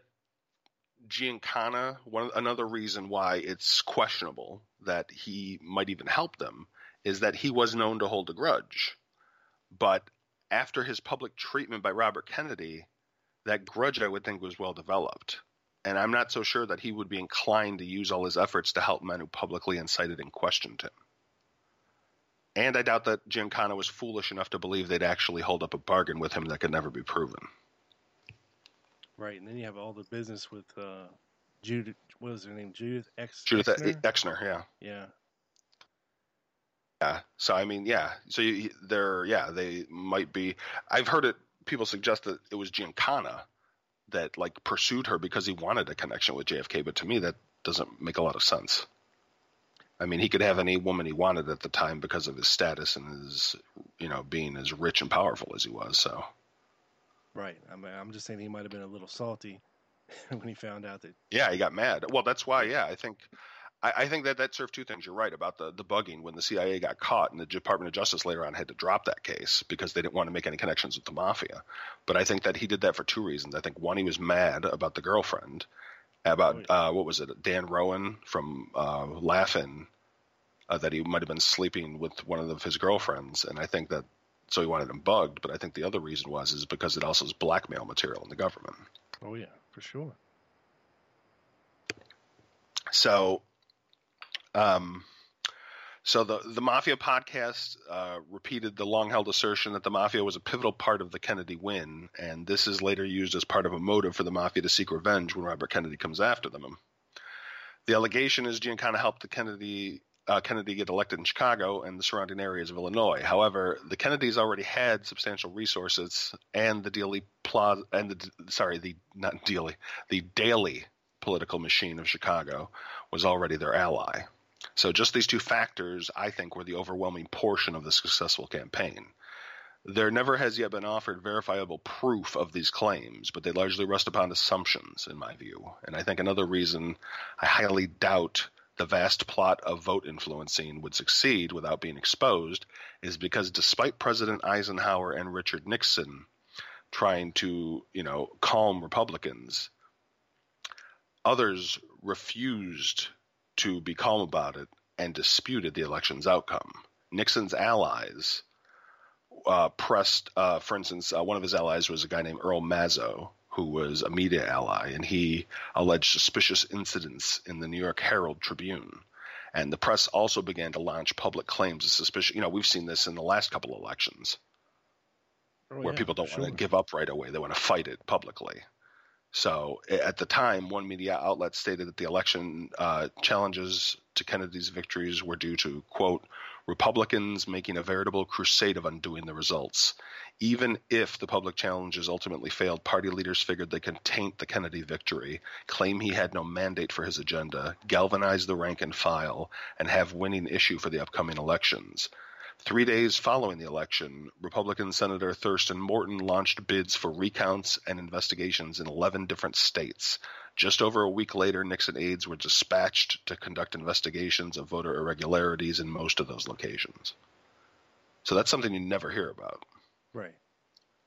S3: Giancana, one another reason why it's questionable that he might even help them is that he was known to hold a grudge, but after his public treatment by Robert Kennedy, that grudge I would think was well developed and I'm not so sure that he would be inclined to use all his efforts to help men who publicly incited and questioned him. And I doubt that Giancana was foolish enough to believe they'd actually hold up a bargain with him that could never be proven.
S2: Right, and then you have all the business with uh, Judith. What was her name? Judith X.
S3: Judith
S2: Exner?
S3: Exner, yeah.
S2: Yeah.
S3: Yeah. So I mean, yeah. So you, they're yeah, they might be. I've heard it. People suggest that it was Giancana that like pursued her because he wanted a connection with JFK, but to me that doesn't make a lot of sense. I mean, he could have any woman he wanted at the time because of his status and his, you know, being as rich and powerful as he was. So
S2: Right. I'm, I'm just saying he might have been a little salty [LAUGHS] when he found out that.
S3: yeah, he got mad. Well, that's why. Yeah, I think. I, I think that that served two things. You're right about the the bugging when the CIA got caught, and the Department of Justice later on had to drop that case because they didn't want to make any connections with the mafia. But I think that he did that for two reasons. I think one, he was mad about the girlfriend, about
S2: Oh,
S3: uh, what was it, Dan Rowan from uh, Laugh-In, uh, that he might have been sleeping with one of his girlfriends, and I think that so he wanted him bugged. But I think the other reason was is because it also is blackmail material in the government.
S2: Oh yeah, for sure.
S3: So, um, so the the Mafia podcast uh, repeated the long held assertion that the Mafia was a pivotal part of the Kennedy win, and this is later used as part of a motive for the Mafia to seek revenge when Robert Kennedy comes after them. The allegation is Giancana helped the Kennedy. Uh, Kennedy get elected in Chicago and the surrounding areas of Illinois. However, the Kennedys already had substantial resources, and the Dealey Plaza and the sorry, the not Dealey, the Daley political machine of Chicago was already their ally. So just these two factors, I think, were the overwhelming portion of the successful campaign. There never has yet been offered verifiable proof of these claims, but they largely rest upon assumptions, in my view. And I think another reason I highly doubt the vast plot of vote influencing would succeed without being exposed is because despite President Eisenhower and Richard Nixon trying to, you know, calm Republicans, others refused to be calm about it and disputed the election's outcome. Nixon's allies uh, pressed, uh, for instance, uh, one of his allies was a guy named Earl Mazo, who was a media ally, and he alleged suspicious incidents in the New York Herald Tribune. And the press also began to launch public claims of suspicion. You know, we've seen this in the last couple of elections
S2: Oh,
S3: where
S2: yeah,
S3: people don't want to give up right away. They want to fight it publicly. So at the time, one media outlet stated that the election uh, challenges to Kennedy's victories were due to, quote, Republicans making a veritable crusade of undoing the results. Even if the public challenges ultimately failed, party leaders figured they could taint the Kennedy victory, claim he had no mandate for his agenda, galvanize the rank and file, and have winning issue for the upcoming elections. Three days following the election, Republican Senator Thurston Morton launched bids for recounts and investigations in 11 different states. Just over a week later, Nixon aides were dispatched to conduct investigations of voter irregularities in most of those locations. So that's something you never hear about.
S2: Right.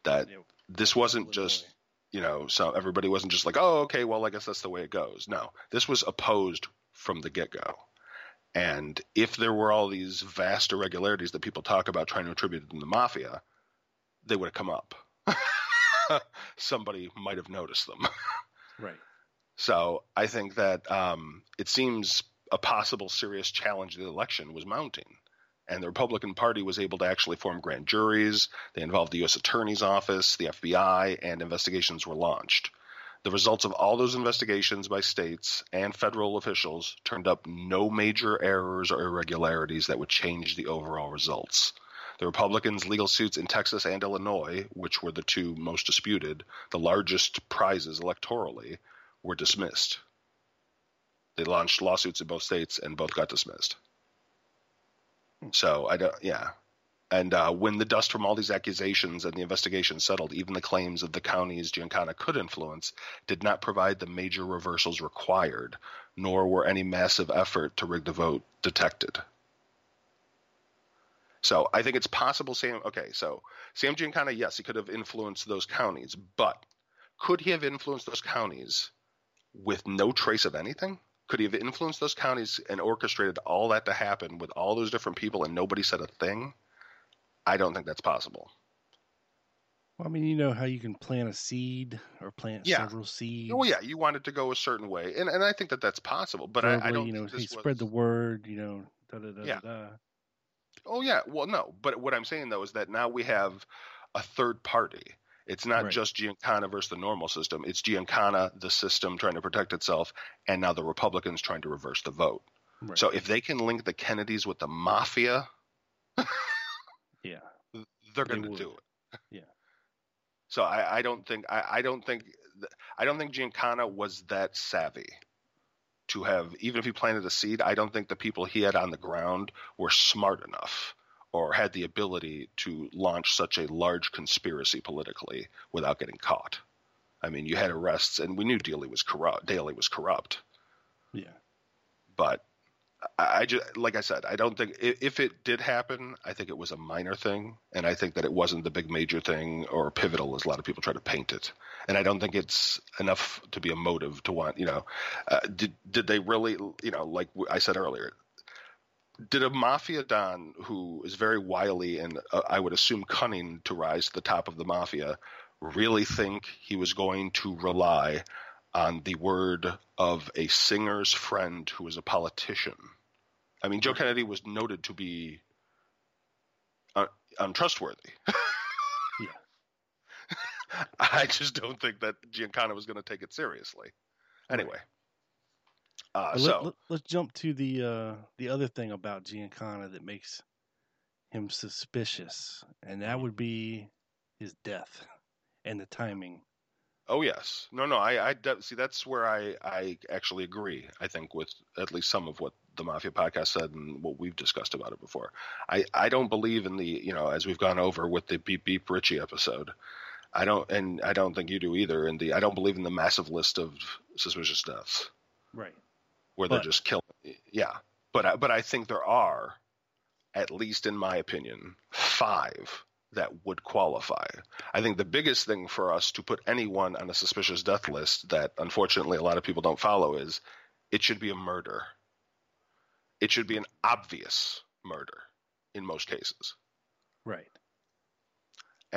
S3: That
S2: Yeah.
S3: this wasn't just, you know, so everybody wasn't just like, oh, okay, well, I guess that's the way it goes. No, this was opposed from the get go. And if there were all these vast irregularities that people talk about trying to attribute them to the mafia, they would have come up. [LAUGHS] Somebody might have noticed them. [LAUGHS]
S2: Right.
S3: So I think that um, it seems a possible serious challenge to the election was mounting. And the Republican Party was able to actually form grand juries. They involved the U.S. Attorney's Office, the FBI, and investigations were launched. The results of all those investigations by states and federal officials turned up no major errors or irregularities that would change the overall results. The Republicans' legal suits in Texas and Illinois, which were the two most disputed, the largest prizes electorally, were dismissed. They launched lawsuits in both states and both got dismissed. So I don't, yeah. And uh, when the dust from all these accusations and the investigation settled, even the claims of the counties Giancana could influence did not provide the major reversals required, nor were any massive effort to rig the vote detected. So I think it's possible Sam okay, so Sam Giancana, yes, he could have influenced those counties, but could he have influenced those counties with no trace of anything? Could he have influenced those counties and orchestrated all that to happen with all those different people and nobody said a thing? I don't think that's possible.
S2: Well, I mean, you know how you can plant a seed or plant
S3: Yeah.
S2: several seeds.
S3: Oh yeah, you want it to go a certain way, and and I think that that's possible. But I, I don't
S2: you know, hey, spread the word. You know, da da da
S3: Yeah.
S2: da. da.
S3: Oh yeah, well no, but what I'm saying though is that now we have a third party. It's not
S2: Right.
S3: just Giancana versus the normal system. It's Giancana, the system trying to protect itself, and now the Republicans trying to reverse the vote.
S2: Right.
S3: So if they can link the Kennedys with the mafia,
S2: yeah, [LAUGHS]
S3: they're going to
S2: would.
S3: do it.
S2: Yeah.
S3: So I, I don't think I, I don't think I don't think Giancana was that savvy to have even if he planted a seed. I don't think the people he had on the ground were smart enough or had the ability to launch such a large conspiracy politically without getting caught. I mean, you had arrests, and we knew Daley was corrupt. Daley was corrupt,
S2: yeah,
S3: but I, I just like I said, I don't think if, if it did happen, I think it was a minor thing, and I think that it wasn't the big major thing or pivotal as a lot of people try to paint it. And I don't think it's enough to be a motive to want you know, uh, did did they really you know like I said earlier. Did a mafia don who is very wily and uh, I would assume cunning to rise to the top of the mafia really think he was going to rely on the word of a singer's friend who was a politician. I mean, Joe Kennedy was noted to be un- untrustworthy. [LAUGHS]
S2: yeah.
S3: I just don't think that Giancana was going to take it seriously. Anyway, uh, so
S2: let, us jump to the uh, the other thing about Giancana that makes him suspicious, and that would be his death and the timing.
S3: Oh yes, no, no. I, I see. That's where I, I actually agree. I think with at least some of what the Mafia podcast said and what we've discussed about it before. I, I don't believe in the you know as we've gone over with the Beep Beep Richie episode. I don't, and I don't think you do either. In the I don't believe in the massive list of suspicious deaths
S2: Right.
S3: Where they're
S2: But-
S3: just killing. Yeah, but I, but I think there are, at least in my opinion, five that would qualify. I think the biggest thing for us to put anyone on a suspicious death list that unfortunately a lot of people don't follow is it should be a murder. It should be an obvious murder in most cases.
S2: Right.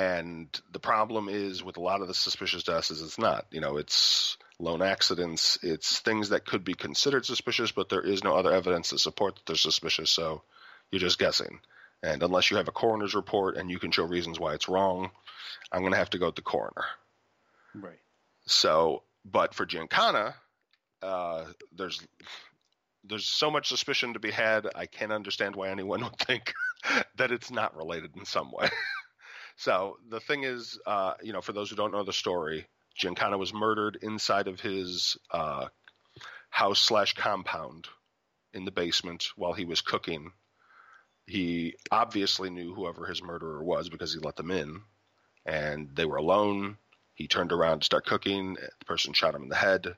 S3: And the problem is with a lot of the suspicious deaths is it's not. You know, it's lone accidents. It's things that could be considered suspicious, but there is no other evidence to support that they're suspicious. So you're just guessing. And unless you have a coroner's report and you can show reasons why it's wrong, I'm going to have to go with the coroner.
S2: Right.
S3: So but for Giancana, uh, there's there's so much suspicion to be had. I can't understand why anyone would think [LAUGHS] that it's not related in some way. [LAUGHS] so the thing is, uh, you know, for those who don't know the story, Giancana was murdered inside of his uh, house slash compound in the basement while he was cooking. He obviously knew whoever his murderer was because he let them in, and they were alone. He turned around to start cooking. The person shot him in the head,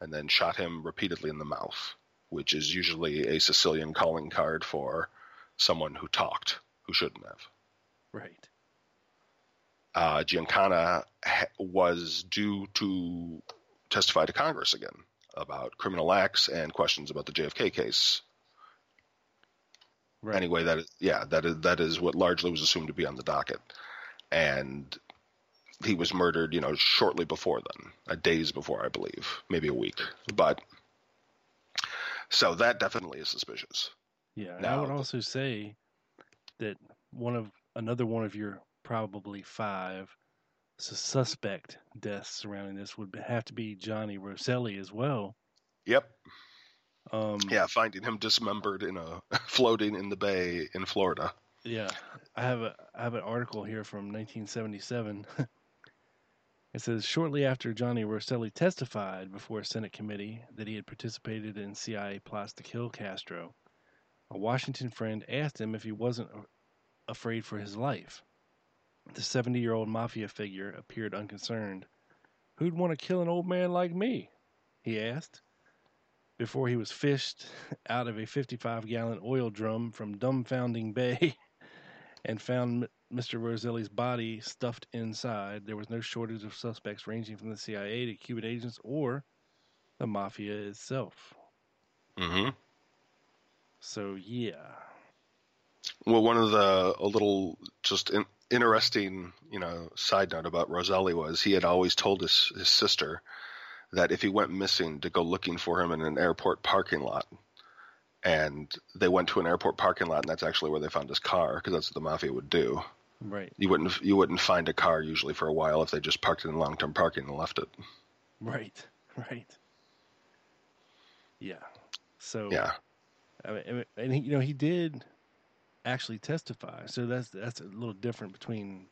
S3: and then shot him repeatedly in the mouth, which is usually a Sicilian calling card for someone who talked who shouldn't have.
S2: Right.
S3: Uh, Giancana ha- was due to testify to Congress again about criminal acts and questions about the JFK case.
S2: Right.
S3: Anyway, that is, yeah, that is that is what largely was assumed to be on the docket, and he was murdered, you know, shortly before then, a days before, I believe, maybe a week, but so that definitely is suspicious.
S2: Yeah, and I would also say that one of another one of your probably five suspect deaths surrounding this would have to be Johnny Rosselli as well.
S3: Yep,
S2: Um,
S3: yeah, finding him dismembered in a [LAUGHS] floating in the bay in Florida.
S2: Yeah, I have a I have an article here from 1977. [LAUGHS] it says shortly after Johnny Rosselli testified before a Senate committee that he had participated in CIA plots to kill Castro, a Washington friend asked him if he wasn't afraid for his life. The 70-year-old mafia figure appeared unconcerned. Who'd want to kill an old man like me? he asked. Before he was fished out of a 55 gallon oil drum from Dumfoundling Bay [LAUGHS] and found Mr. Roselli's body stuffed inside. There was no shortage of suspects ranging from the CIA to Cuban agents or the mafia itself.
S3: Mm-hmm.
S2: So, yeah.
S3: Well, one of the a little just in, interesting, you know, side note about Roselli was he had always told his his sister that if he went missing, to go looking for him in an airport parking lot. And they went to an airport parking lot, and that's actually where they found his car, because that's what the mafia would do.
S2: Right,
S3: You wouldn't you wouldn't find a car usually for a while if they just parked it in long term parking and left it.
S2: right, [LAUGHS] right. Yeah. So,
S3: Yeah,
S2: I mean, and he, you know, he did actually testify. So that's that's a little different between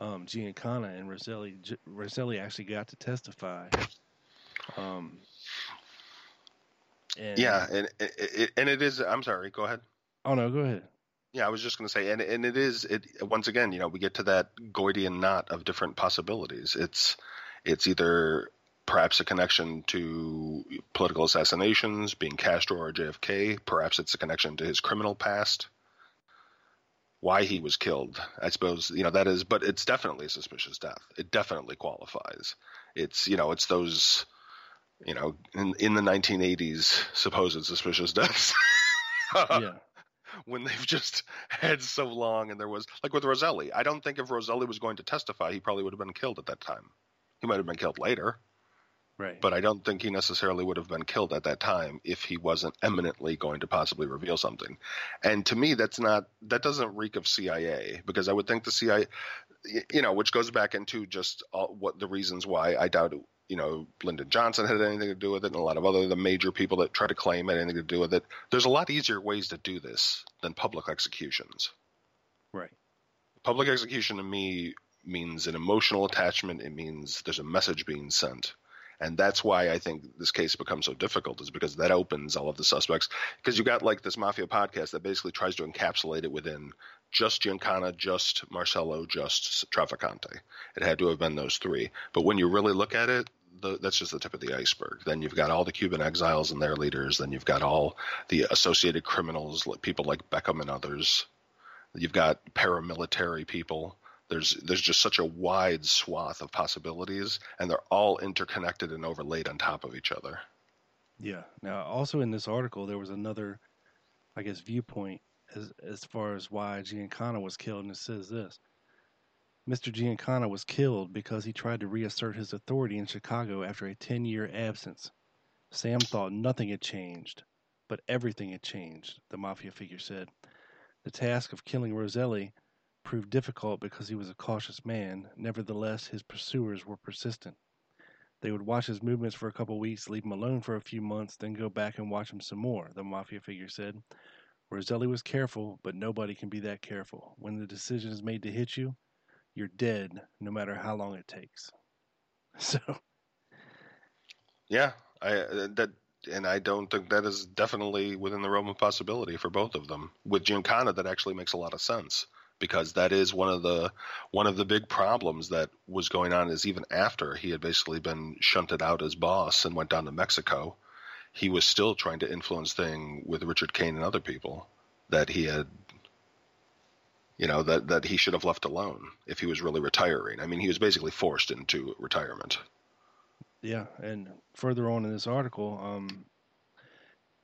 S2: um, Giancana and Roselli. Roselli actually got to testify. Um, and,
S3: yeah, and it, and it is. I'm sorry. Go ahead.
S2: Oh no, go ahead.
S3: Yeah, I was just going to say, and and it is it once again, you know, we get to that Gordian knot of different possibilities. It's it's either perhaps a connection to political assassinations, being Castro or JFK. Perhaps it's a connection to his criminal past, why he was killed. I suppose you know that is, but it's definitely a suspicious death. It definitely qualifies. It's you know, it's those you know in in the 1980s supposed suspicious [LAUGHS] deaths.
S2: yeah, [LAUGHS]
S3: when they've just had so long and there was like with Roselli. I don't think if Roselli was going to testify, he probably would have been killed at that time. He might have been killed later,
S2: right.
S3: but I don't think he necessarily would have been killed at that time if he wasn't eminently going to possibly reveal something. And to me, that's not that doesn't reek of CIA because I would think the CIA, you know, which goes back into just all, what the reasons why I doubt. You know, Lyndon Johnson had anything to do with it, and a lot of other the major people that try to claim had anything to do with it. There's a lot easier ways to do this than public executions.
S2: right.
S3: Public execution to me means an emotional attachment. It means there's a message being sent. And that's why I think this case becomes so difficult, is because that opens all of the suspects. Because you got like this mafia podcast that basically tries to encapsulate it within just Giancana, just Marcello, just Traficante. It had to have been those three. But when you really look at it, the, that's just the tip of the iceberg. Then you've got all the Cuban exiles and their leaders. Then you've got all the associated criminals, people like Beckham and others. You've got paramilitary people. There's there's just such a wide swath of possibilities, and they're all interconnected and overlaid on top of each other.
S2: Yeah. Now, also in this article, there was another, I guess, viewpoint as as far as why Giancana was killed, and it says this: Mr. Giancana was killed because he tried to reassert his authority in Chicago after a ten-year absence. Sam thought nothing had changed, but everything had changed. The mafia figure said. The task of killing Roselli proved difficult because he was a cautious man. Nevertheless, his pursuers were persistent. They would watch his movements for a couple weeks, leave him alone for a few months, then go back and watch him some more, the mafia figure said. Roselli was careful, but nobody can be that careful. When the decision is made to hit you, you're dead, no matter how long it takes. [LAUGHS] So,
S3: Yeah, I uh, that and I don't think that is definitely within the realm of possibility for both of them. With Giancana, that actually makes a lot of sense because that is one of the one of the big problems that was going on is even after he had basically been shunted out as boss and went down to Mexico, he was still trying to influence thing with Richard Cain and other people that he had you know that that he should have left alone if he was really retiring. I mean, he was basically forced into retirement.
S2: yeah, and further on in this article, um,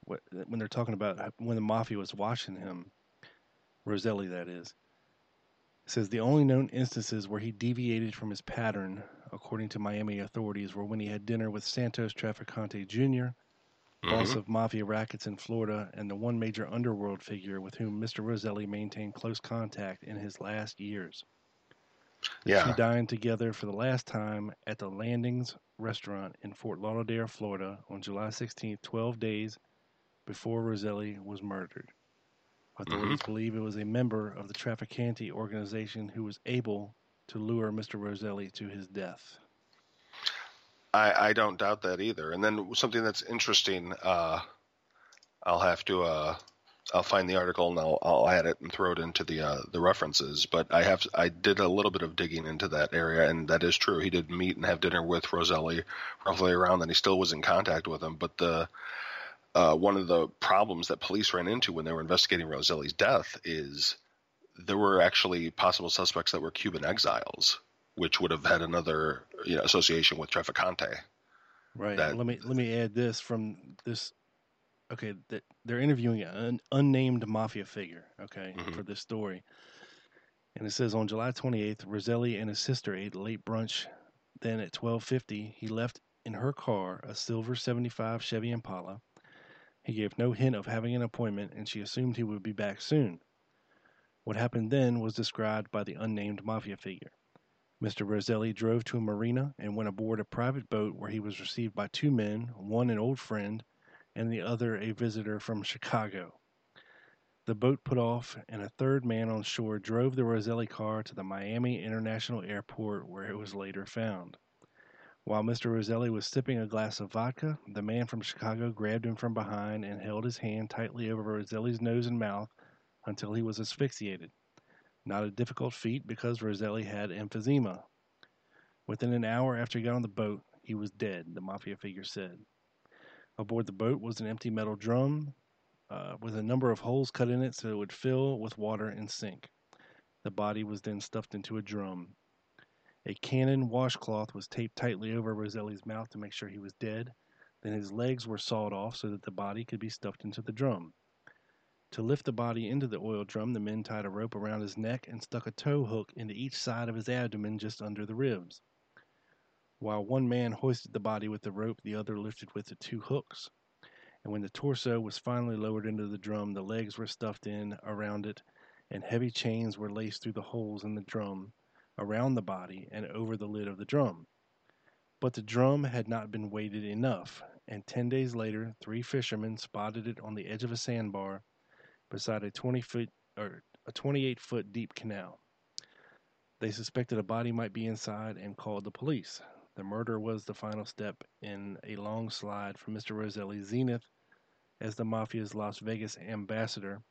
S2: when they're talking about when the mafia was watching him, Roselli, that is, says the only known instances where he deviated from his pattern, according to Miami authorities, were when he had dinner with Santos Traficante Jr., boss
S3: Mhm.
S2: of mafia rackets in Florida, and the one major underworld figure with whom Mr. Roselli maintained close contact in his last years.
S3: Yeah.
S2: two dined together for the last time at the Landings restaurant in Fort Lauderdale, Florida, on July 16th, 12 days before Roselli was murdered. Authorities believe it was a member of the Traficante organization who was able to lure Mr. Roselli to his death.
S3: I, I don't doubt that either. And then something that's interesting, uh, I'll have to, uh, I'll find the article and I'll, I'll add it and throw it into the uh, the references. But I have I did a little bit of digging into that area, and that is true. He did meet and have dinner with Roselli roughly around then. He still was in contact with him, but the uh, one of the problems that police ran into when they were investigating Roselli's death is there were actually possible suspects that were Cuban exiles, which would have had another you know association with Traficante.
S2: Right.
S3: That-
S2: let me let me add this from this. Okay, that they're interviewing an unnamed mafia figure. Okay,
S3: Mhm.
S2: for this story, and it says on July 28th, Roselli and his sister ate late brunch. Then at 12:50, he left in her car, a silver 75 Chevy Impala. He gave no hint of having an appointment, and she assumed he would be back soon. What happened then was described by the unnamed mafia figure. Mr. Roselli drove to a marina and went aboard a private boat where he was received by two men, one an old friend and the other a visitor from Chicago. The boat put off, and a third man on shore drove the Roselli car to the Miami International Airport where it was later found. While Mr. Roselli was sipping a glass of vodka, the man from Chicago grabbed him from behind and held his hand tightly over Roselli's nose and mouth until he was asphyxiated. Not a difficult feat because Roselli had emphysema. Within an hour after he got on the boat, he was dead, the mafia figure said. Aboard the boat was an empty metal drum uh, with a number of holes cut in it so it would fill with water and sink. The body was then stuffed into a drum. A cannon washcloth was taped tightly over Roselli's mouth to make sure he was dead. Then his legs were sawed off so that the body could be stuffed into the drum. To lift the body into the oil drum, the men tied a rope around his neck and stuck a tow hook into each side of his abdomen just under the ribs. While one man hoisted the body with the rope, the other lifted with the two hooks. And when the torso was finally lowered into the drum, the legs were stuffed in around it, and heavy chains were laced through the holes in the drum, around the body, and over the lid of the drum. But the drum had not been weighted enough, and ten days later, three fishermen spotted it on the edge of a sandbar beside a 20 foot or a 28 foot deep canal. They suspected a body might be inside and called the police. The murder was the final step in a long slide from Mr. Roselli's zenith as the mafia's Las Vegas ambassador,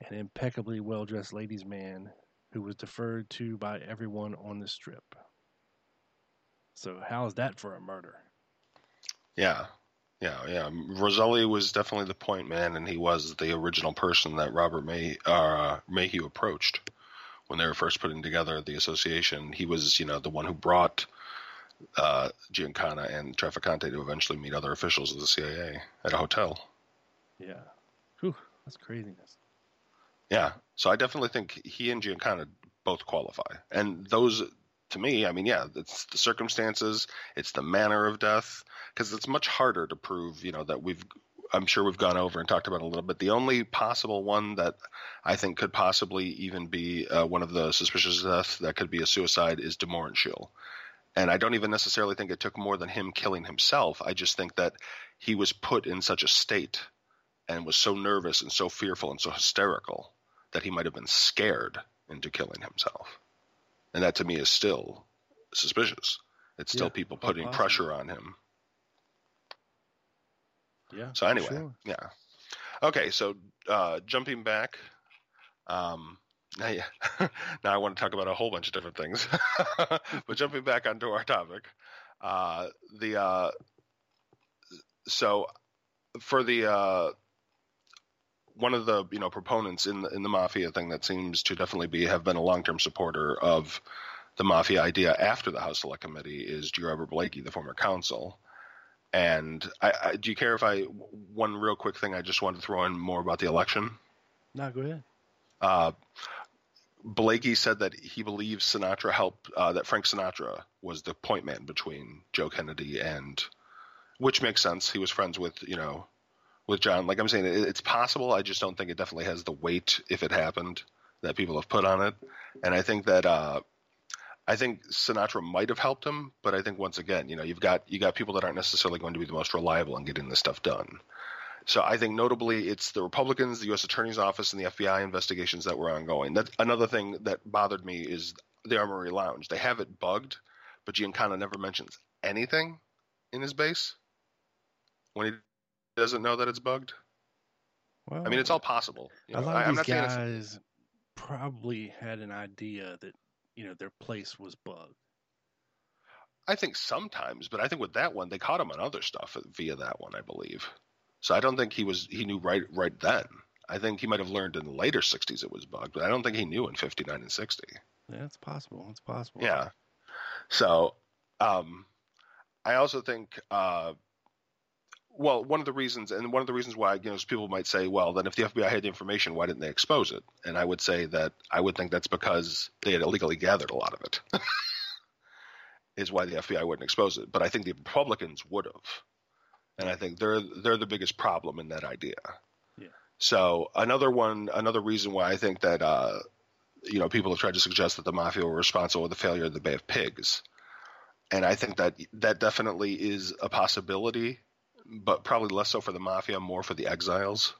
S2: an impeccably well dressed ladies' man who was deferred to by everyone on the strip. So, how is that for a murder?
S3: Yeah, yeah, yeah. Roselli was definitely the point man, and he was the original person that Robert May uh, Maheu approached when they were first putting together the association. He was, you know, the one who brought uh, Giancana and Traficante to eventually meet other officials of the CIA at a hotel.
S2: Yeah. Whew, that's craziness.
S3: Yeah, so I definitely think he and Giancana both qualify, and those. To me, I mean, yeah, it's the circumstances, it's the manner of death, because it's much harder to prove, you know, that we've I'm sure we've gone over and talked about a little bit. The only possible one that I think could possibly even be uh, one of the suspicious deaths that could be a suicide is de Mohrenschildt. And I don't even necessarily think it took more than him killing himself. I just think that he was put in such a state and was so nervous and so fearful and so hysterical that he might have been scared into killing himself. And that to me is still suspicious. It's still
S2: Yeah,
S3: people putting
S2: possible.
S3: pressure on him.
S2: Yeah.
S3: So anyway,
S2: sure.
S3: yeah. Okay, so uh, jumping back, um, now, yeah, [LAUGHS] now I want to talk about a whole bunch of different things, [LAUGHS] but jumping back onto our topic, uh, the uh, so for the uh, one of the you know proponents in the, in the mafia thing that seems to definitely be have been a long term supporter of the mafia idea after the House Select Committee is G. Robert Blakey, the former counsel. And I, I, do you care if I one real quick thing I just wanted to throw in more about the election?
S2: No, go ahead.
S3: Uh, Blakey said that he believes Sinatra helped uh, that Frank Sinatra was the point man between Joe Kennedy and, which makes sense. He was friends with you know, with John. Like I'm saying, it, it's possible. I just don't think it definitely has the weight if it happened that people have put on it. And I think that uh, I think Sinatra might have helped him, but I think once again, you know, you've got you got people that aren't necessarily going to be the most reliable in getting this stuff done. So I think notably it's the Republicans, the U.S. Attorney's Office, and the FBI investigations that were ongoing. That's another thing that bothered me is the Armory Lounge. They have it bugged, but Giancana never mentions anything in his base when he doesn't know that it's bugged.
S2: Well,
S3: I mean, it's all possible. You
S2: a lot
S3: I,
S2: of
S3: I'm
S2: these guys probably had an idea that you know their place was bugged.
S3: I think sometimes, but I think with that one, they caught him on other stuff via that one, I believe. So I don't think he was he knew right right then. I think he might have learned in the later '60s it was bugged, but I don't think he knew in '59 and '60.
S2: Yeah, it's possible. It's possible.
S3: Yeah. So, um, I also think, uh, well, one of the reasons, and one of the reasons why, you know, people might say, well, then if the FBI had the information, why didn't they expose it? And I would say that I would think that's because they had illegally gathered a lot of it. [LAUGHS] is why the FBI wouldn't expose it. But I think the Republicans would have, and I think they're they're the biggest problem in that idea.
S2: Yeah.
S3: So another one, another reason why I think that uh, you know people have tried to suggest that the mafia were responsible for the failure of the Bay of Pigs, and I think that that definitely is a possibility, but probably less so for the mafia, more for the exiles.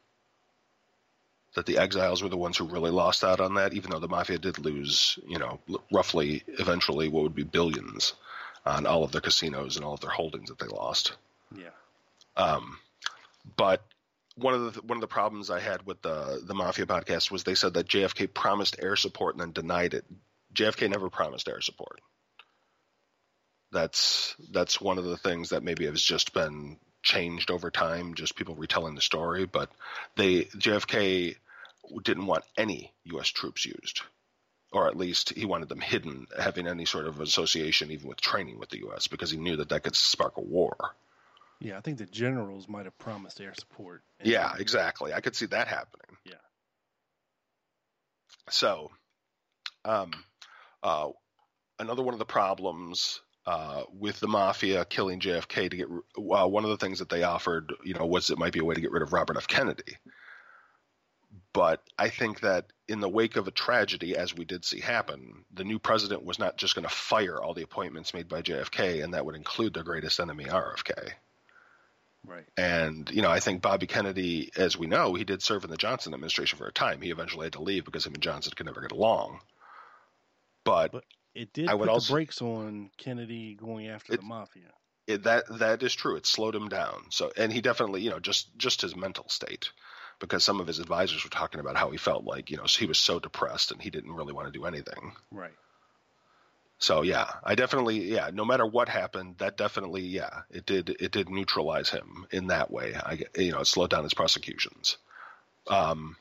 S3: That the exiles were the ones who really lost out on that, even though the mafia did lose, you know, l- roughly eventually what would be billions on all of their casinos and all of their holdings that they lost.
S2: Yeah.
S3: Um, but one of the one of the problems I had with the the Mafia podcast was they said that JFK promised air support and then denied it. JFK never promised air support. That's that's one of the things that maybe has just been changed over time, just people retelling the story. But they JFK didn't want any U.S. troops used, or at least he wanted them hidden, having any sort of association even with training with the U.S. because he knew that that could spark a war.
S2: Yeah, I think the generals might have promised air support.
S3: Yeah, exactly. I could see that happening.
S2: Yeah.
S3: So, um, uh, another one of the problems uh, with the mafia killing JFK to get uh, one of the things that they offered, you know, was it might be a way to get rid of Robert F. Kennedy. But I think that in the wake of a tragedy, as we did see happen, the new president was not just going to fire all the appointments made by JFK, and that would include their greatest enemy, RFK.
S2: Right.
S3: And, you know, I think Bobby Kennedy, as we know, he did serve in the Johnson administration for a time. He eventually had to leave because him and Johnson could never get along. But,
S2: But It did
S3: I would
S2: put
S3: also-
S2: the brakes on Kennedy going after
S3: It-
S2: the mafia.
S3: it, that that is true. It slowed him down. So, and he definitely, you know, just just his mental state, because some of his advisors were talking about how he felt like, you know, he was so depressed and he didn't really want to do anything.
S2: Right.
S3: So yeah, I definitely yeah. No matter what happened, that definitely yeah, it did it did neutralize him in that way. I you know it slowed down his prosecutions. Um,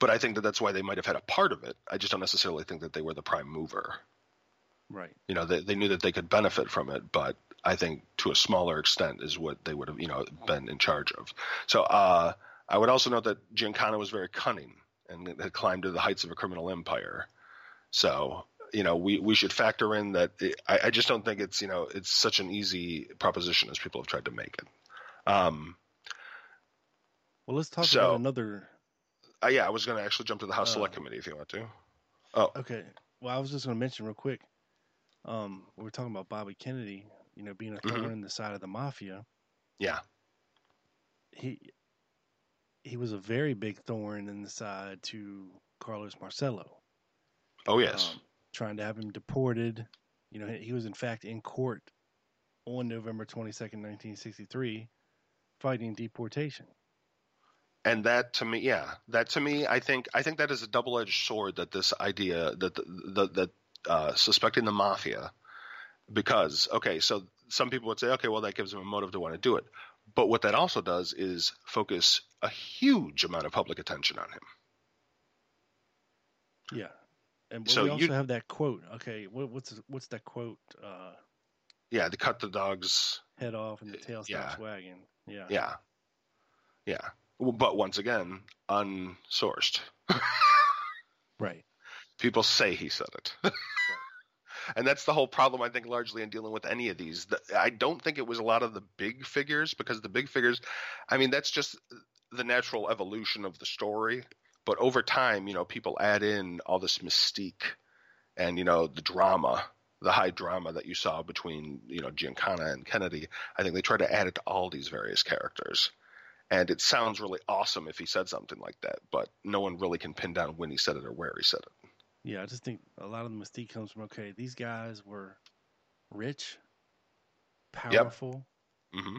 S3: but I think that that's why they might have had a part of it. I just don't necessarily think that they were the prime mover.
S2: Right.
S3: You know, they they knew that they could benefit from it, but I think to a smaller extent is what they would have you know been in charge of. So uh, I would also note that Giancana was very cunning and had climbed to the heights of a criminal empire. So you know, we, we should factor in that. It, I, I just don't think it's you know it's such an easy proposition as people have tried to make it. Um,
S2: Well, let's talk
S3: So-
S2: about another.
S3: Uh, yeah, I was going to actually jump to the House Select
S2: Uh,
S3: Committee if you want to. Oh,
S2: Okay. Well, I was just going to mention real quick. Um, we were talking about Bobby Kennedy, you know, being a
S3: Mhm.
S2: thorn in the side of the mafia.
S3: Yeah.
S2: He he was a very big thorn in the side to Carlos Marcello.
S3: Oh yes.
S2: um, trying to have him deported. You know, he he was in fact in court on November 22nd, 1963, fighting deportation.
S3: And that to me yeah that to me i think i think that is a double-edged sword that this idea that the, the that uh, suspecting the mafia because okay so some people would say okay well that gives them a motive to want to do it but what that also does is focus a huge amount of public attention on him
S2: Yeah. And
S3: So
S2: we also
S3: you-
S2: have that quote. Okay, what, what's what's that quote? Uh,
S3: yeah to cut the dog's
S2: head off and the tail
S3: Yeah.
S2: wagging. Yeah.
S3: yeah yeah but once again unsourced [LAUGHS]
S2: Right.
S3: people say he said it. [LAUGHS] and that's the whole problem, I think, largely in dealing with any of these. The, I don't think it was a lot of the big figures because the big figures, I mean, that's just the natural evolution of the story. But over time, you know, people add in all this mystique and, you know, the drama, the high drama that you saw between, you know, Giancana and Kennedy. I think they try to add it to all these various characters. And it sounds really awesome if he said something like that, but no one really can pin down when he said it or where he said it.
S2: Yeah, I just think a lot of the mystique comes from okay, these guys were rich, powerful,
S3: hmm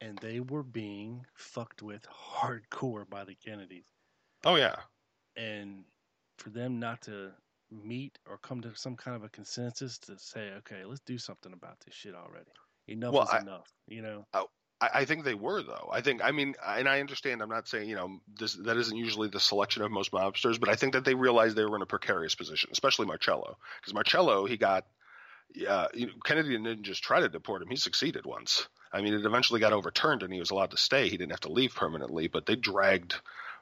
S2: and they were being fucked with hardcore by the Kennedys.
S3: Oh yeah,
S2: and for them not to meet or come to some kind of a consensus to say, okay, let's do something about this shit already. Enough
S3: Well,
S2: is
S3: I-
S2: enough, you know.
S3: I, I think they were though. I think I mean, and I understand. I'm not saying you know this that isn't usually the selection of most mobsters, but I think that they realized they were in a precarious position, especially Marcello, because Marcello he got. Uh, you know, Kennedy didn't just try to deport him; he succeeded once. I mean, it eventually got overturned, and he was allowed to stay. He didn't have to leave permanently, but they dragged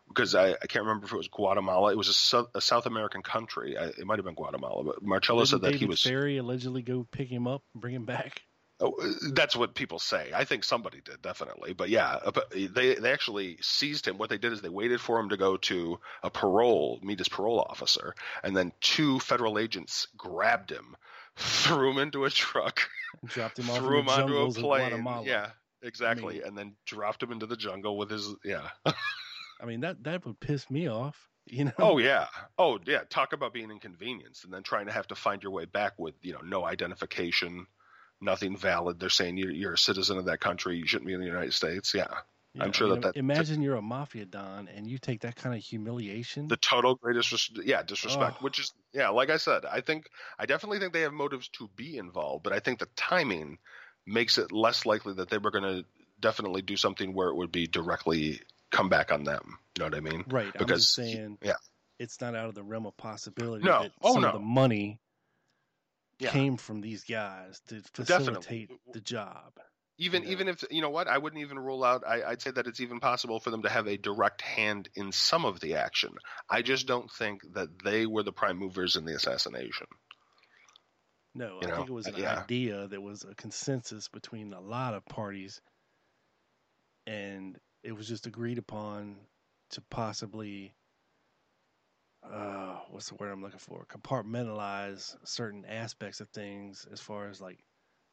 S3: because I, I can't remember if it was Guatemala. It was a, South, a South American country. I, it might have been Guatemala, but Marcello
S2: Didn't
S3: said that
S2: David
S3: he was.
S2: Ferrie allegedly go pick him up and bring him back.
S3: Oh, that's what people say. I think somebody did definitely, but yeah, uh, they they actually seized him. What they did is they waited for him to go to a parole, meet his parole officer, and then two federal agents grabbed him, [LAUGHS] threw him into a truck,
S2: Dropped him [LAUGHS] off
S3: threw him onto a plane. Yeah, exactly,
S2: I mean-
S3: and then dropped him into the jungle with his yeah.
S2: I mean that that would piss me off, [LAUGHS] you know.
S3: Oh yeah. Oh yeah. Talk about being inconvenienced and then trying to have to find your way back with you know no identification, nothing valid. They're saying you're, you're a citizen of that country. You shouldn't be in the United States. Yeah.
S2: Yeah,
S3: I'm sure
S2: I mean,
S3: that that-
S2: Imagine you're a mafia don and you take that kind of humiliation.
S3: The total greatest yeah disrespect,
S2: Oh.
S3: which is yeah. Like I said, I think I definitely think they have motives to be involved, but I think the timing makes it less likely that they were going to definitely do something where it would be directly come back on them. You know what I mean?
S2: right. I'm
S3: because
S2: just saying
S3: yeah.
S2: it's not out of the realm of possibility
S3: No.
S2: that
S3: Oh,
S2: some
S3: no.
S2: of the money
S3: Yeah.
S2: came from these guys to
S3: Definitely.
S2: facilitate the job.
S3: even even if you know what i wouldn't even rule out I, i'd say that it's even possible for them to have a direct hand in some of the action i just don't think that they were the prime movers in the assassination
S2: No,
S3: You
S2: I
S3: know,
S2: think it was an
S3: yeah.
S2: idea that was a consensus between a lot of parties, and it was just agreed upon to possibly, uh, what's the word I'm looking for? Compartmentalize certain aspects of things as far as like,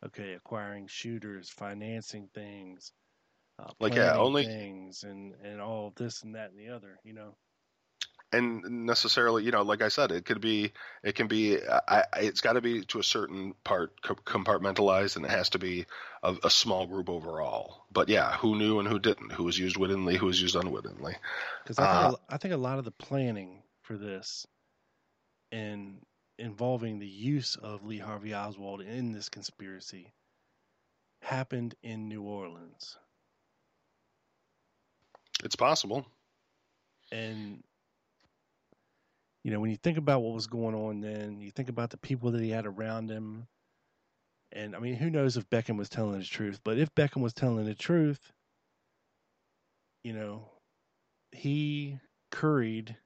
S2: okay, acquiring shooters, financing things, uh,
S3: Like, yeah, only-
S2: things, and and all this and that and the other. You know,
S3: and necessarily you know like i said it could be it can be I, it's got to be to a certain part compartmentalized and it has to be a, a small group overall but yeah who knew and who didn't who was used wittingly who was used unwittingly
S2: Because I,
S3: Uh,
S2: I think a lot of the planning for this and involving the use of Lee Harvey Oswald in this conspiracy happened in New Orleans.
S3: it's possible
S2: And, you know, when you think about what was going on then, you think about the people that he had around him. And, I mean, who knows if Beckham was telling the truth, but if Beckham was telling the truth, you know, he curried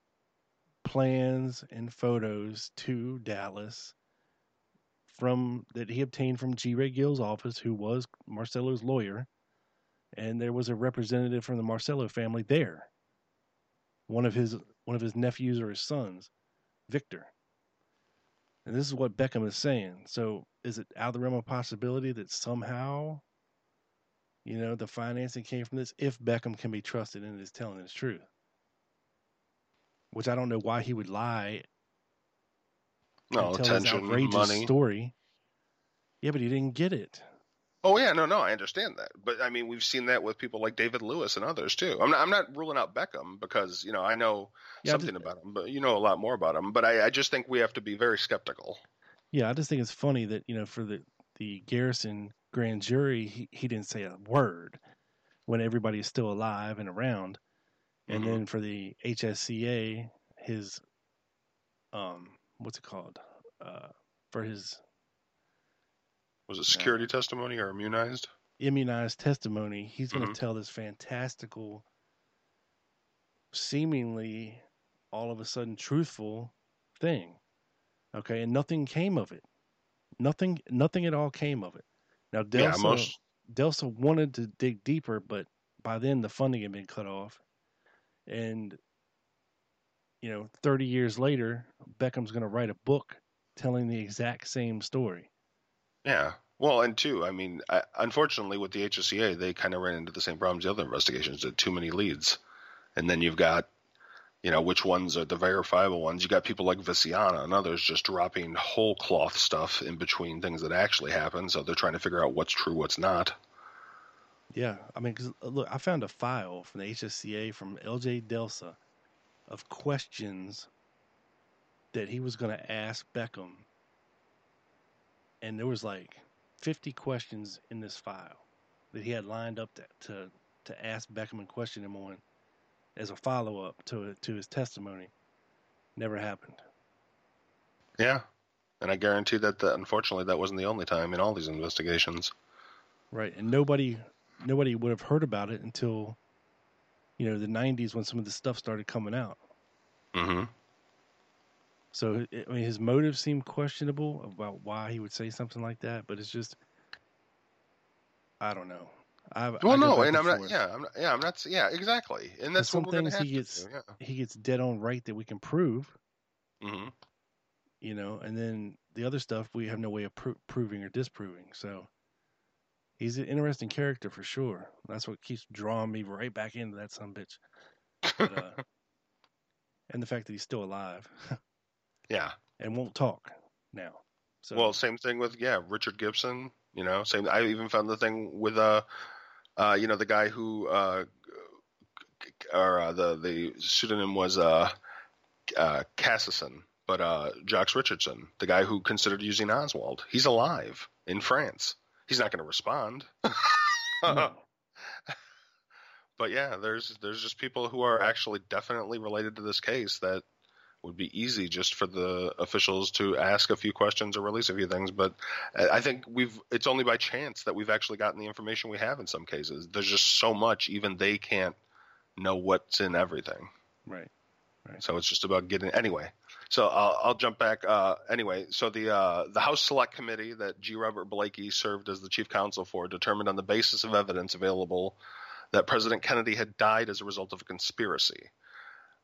S2: plans and photos to Dallas from that he obtained from G. Wray Gill's office, who was Marcello's lawyer, and there was a representative from the Marcello family there. One of his one of his nephews or his sons, Victor. And this is what Beckham is saying. So is it out of the realm of possibility that somehow, you know, the financing came from this if Beckham can be trusted and is telling his truth? Which I don't know why he would lie
S3: No,
S2: and tell his
S3: attention,
S2: outrageous
S3: money.
S2: story. Yeah, but he didn't get it.
S3: Oh yeah, no, no, I understand that, but I mean, we've seen that with people like David Lewis and others too. I'm not, I'm not ruling out Beckham because you know I know
S2: Yeah, I
S3: something
S2: just-
S3: about him, but you know a lot more about him. But I, I just think we have to be very skeptical.
S2: Yeah, I just think it's funny that you know for the the Garrison grand jury, he, he didn't say a word when everybody is still alive and around, and
S3: Mhm.
S2: then for the HSCA, his um, what's it called? Uh, for his
S3: Was it security testimony or immunized?
S2: immunized testimony, he's going to
S3: Mhm.
S2: tell this fantastical, seemingly all of a sudden truthful thing. Okay, and nothing came of it. Nothing, nothing at all came of it. Now, Delsa,
S3: Yeah, most-
S2: Delsa wanted to dig deeper, but by then the funding had been cut off, and you know, thirty years later, Beckham's going to write a book telling the exact same story.
S3: Yeah. Well, and two, I mean, I, unfortunately, with the HSCA, they kind of ran into the same problems the other investigations did. Too many leads, and then you've got, you know, which ones are the verifiable ones. You got people like Veciana and others just dropping whole cloth stuff in between things that actually happened. So they're trying to figure out what's true, what's not.
S2: Yeah, I mean, 'cause, uh, look, I found a file from the HSCA from LJ Delsa of questions that he was going to ask Beckham, and there was like fifty questions in this file that he had lined up to to, to ask Beckham and question him on as a follow up to to his testimony. Never happened.
S3: Yeah. And I guarantee that, that unfortunately that wasn't the only time in all these investigations.
S2: Right, and nobody nobody would have heard about it until you know the '90s when some of the stuff started coming out.
S3: hmm
S2: So I mean, his motives seem questionable about why he would say something like that, but it's just, I don't know. I
S3: Well,
S2: I
S3: no, and I'm not. Yeah, I'm not. Yeah, I'm not. Yeah, exactly. And that's
S2: some
S3: what we're
S2: things he
S3: to
S2: gets-
S3: do. Yeah.
S2: He gets dead on right that we can prove,
S3: hmm
S2: you know, and then the other stuff we have no way of pro- proving or disproving. So he's an interesting character for sure. That's what keeps drawing me right back into that son bitch. But, uh, [LAUGHS] and the fact that he's still alive [LAUGHS]
S3: Yeah.
S2: and won't talk now. So
S3: Well, same thing with yeah, Richard Gibson. You know, same. I even found the thing with uh, uh, you know, the guy who uh, or uh, the the pseudonym was uh, uh, Cassison, but uh, Jacques Richardson, the guy who considered using Oswald. He's alive in France. He's not going to respond. [LAUGHS] [LAUGHS]
S2: no.
S3: but yeah, there's there's just people who are actually definitely related to this case that would be easy just for the officials to ask a few questions or release a few things. But I I think we've it's only by chance that we've actually gotten the information we have in some cases. There's just so much, even they can't know what's in everything.
S2: Right. right.
S3: So it's just about getting anyway. So I'll, I'll jump back. Uh, anyway, so the uh, the House Select Committee that G. Robert Blakey served as the chief counsel for determined on the basis of evidence available that President Kennedy had died as a result of a conspiracy.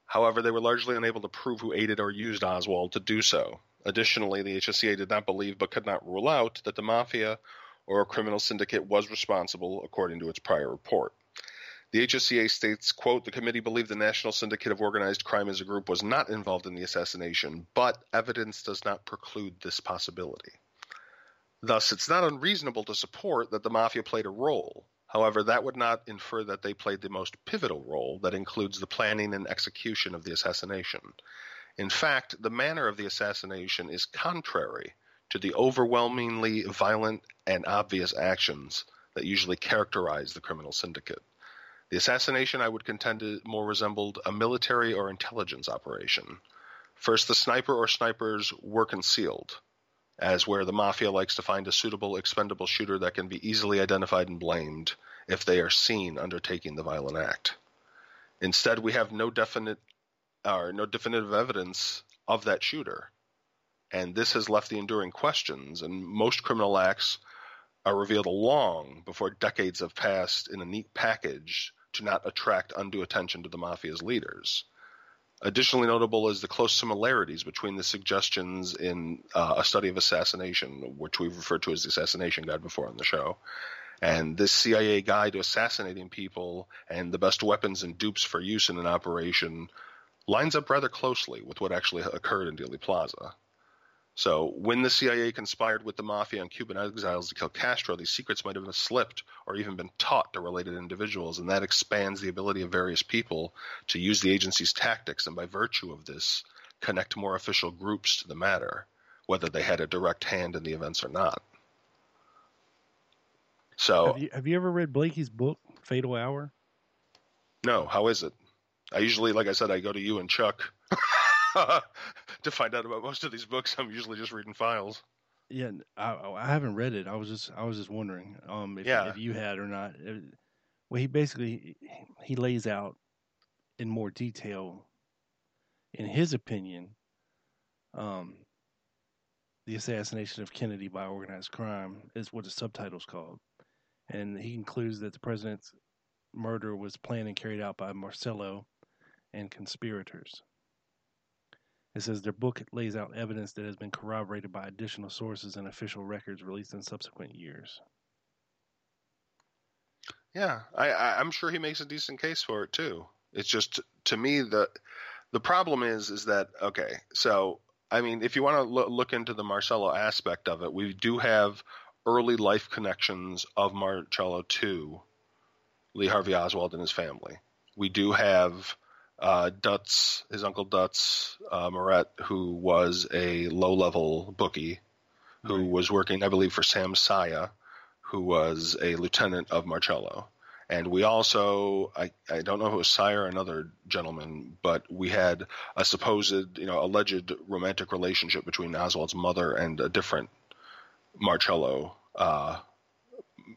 S3: However, they were largely unable to prove who aided or used Oswald to do so. Additionally, the HSCA did not believe but could not rule out that the mafia or a criminal syndicate was responsible, according to its prior report. The HSCA states, quote, the committee believed the National Syndicate of Organized Crime as a group was not involved in the assassination, but evidence does not preclude this possibility. Thus, it's not unreasonable to support that the mafia played a role. However, that would not infer that they played the most pivotal role that includes the planning and execution of the assassination. In fact, the manner of the assassination is contrary to the overwhelmingly violent and obvious actions that usually characterize the criminal syndicate. The assassination, I would contend, more resembled a military or intelligence operation. First, the sniper or snipers were concealed, as where the mafia likes to find a suitable, expendable shooter that can be easily identified and blamed if they are seen undertaking the violent act. Instead, we have no definite or no definitive evidence of that shooter, and this has left the enduring questions. And most criminal acts are revealed long before decades have passed in a neat package to not attract undue attention to the mafia's leaders. Additionally notable is the close similarities between the suggestions in uh, a study of assassination, which we've referred to as the assassination guide before on the show, and this CIA guide to assassinating people and the best weapons and dupes for use in an operation lines up rather closely with what actually occurred in Dealey Plaza. So, when the CIA conspired with the mafia and Cuban exiles to kill Castro, these secrets might have been slipped or even been taught to related individuals, and that expands the ability of various people to use the agency's tactics and, by virtue of this, connect more official groups to the matter, whether they had a direct hand in the events or not. So,
S2: Have you, have you ever read Blakey's book, Fatal Hour?
S3: no, how is it? I usually, like I said, I go to you and Chuck [LAUGHS] [LAUGHS] to find out about most of these books. I'm usually just reading files.
S2: Yeah, I, I haven't read it. I was just I was just wondering um, if,
S3: Yeah.
S2: if you had or not. Uh, Well, he basically he lays out in more detail, in his opinion, um, the assassination of Kennedy by organized crime is what the subtitle's called, and he concludes that the president's murder was planned and carried out by Marcello and conspirators. It says their book lays out evidence that has been corroborated by additional sources and official records released in subsequent years.
S3: Yeah, I, I, I'm sure he makes a decent case for it too. It's just to me the the problem is is that okay. So I mean, if you want to lo- look into the Marcello aspect of it, we do have early life connections of Marcello to Lee Harvey Oswald and his family. We do have uh, Dutz, his uncle Dutz uh, Murret, who was a low level bookie, who
S2: Right.
S3: was working, I believe, for Sam Saia, who was a lieutenant of Marcello. And we also, I, I don't know if it was Saia or another gentleman, but we had a supposed, you know, alleged romantic relationship between Oswald's mother and a different Marcello uh,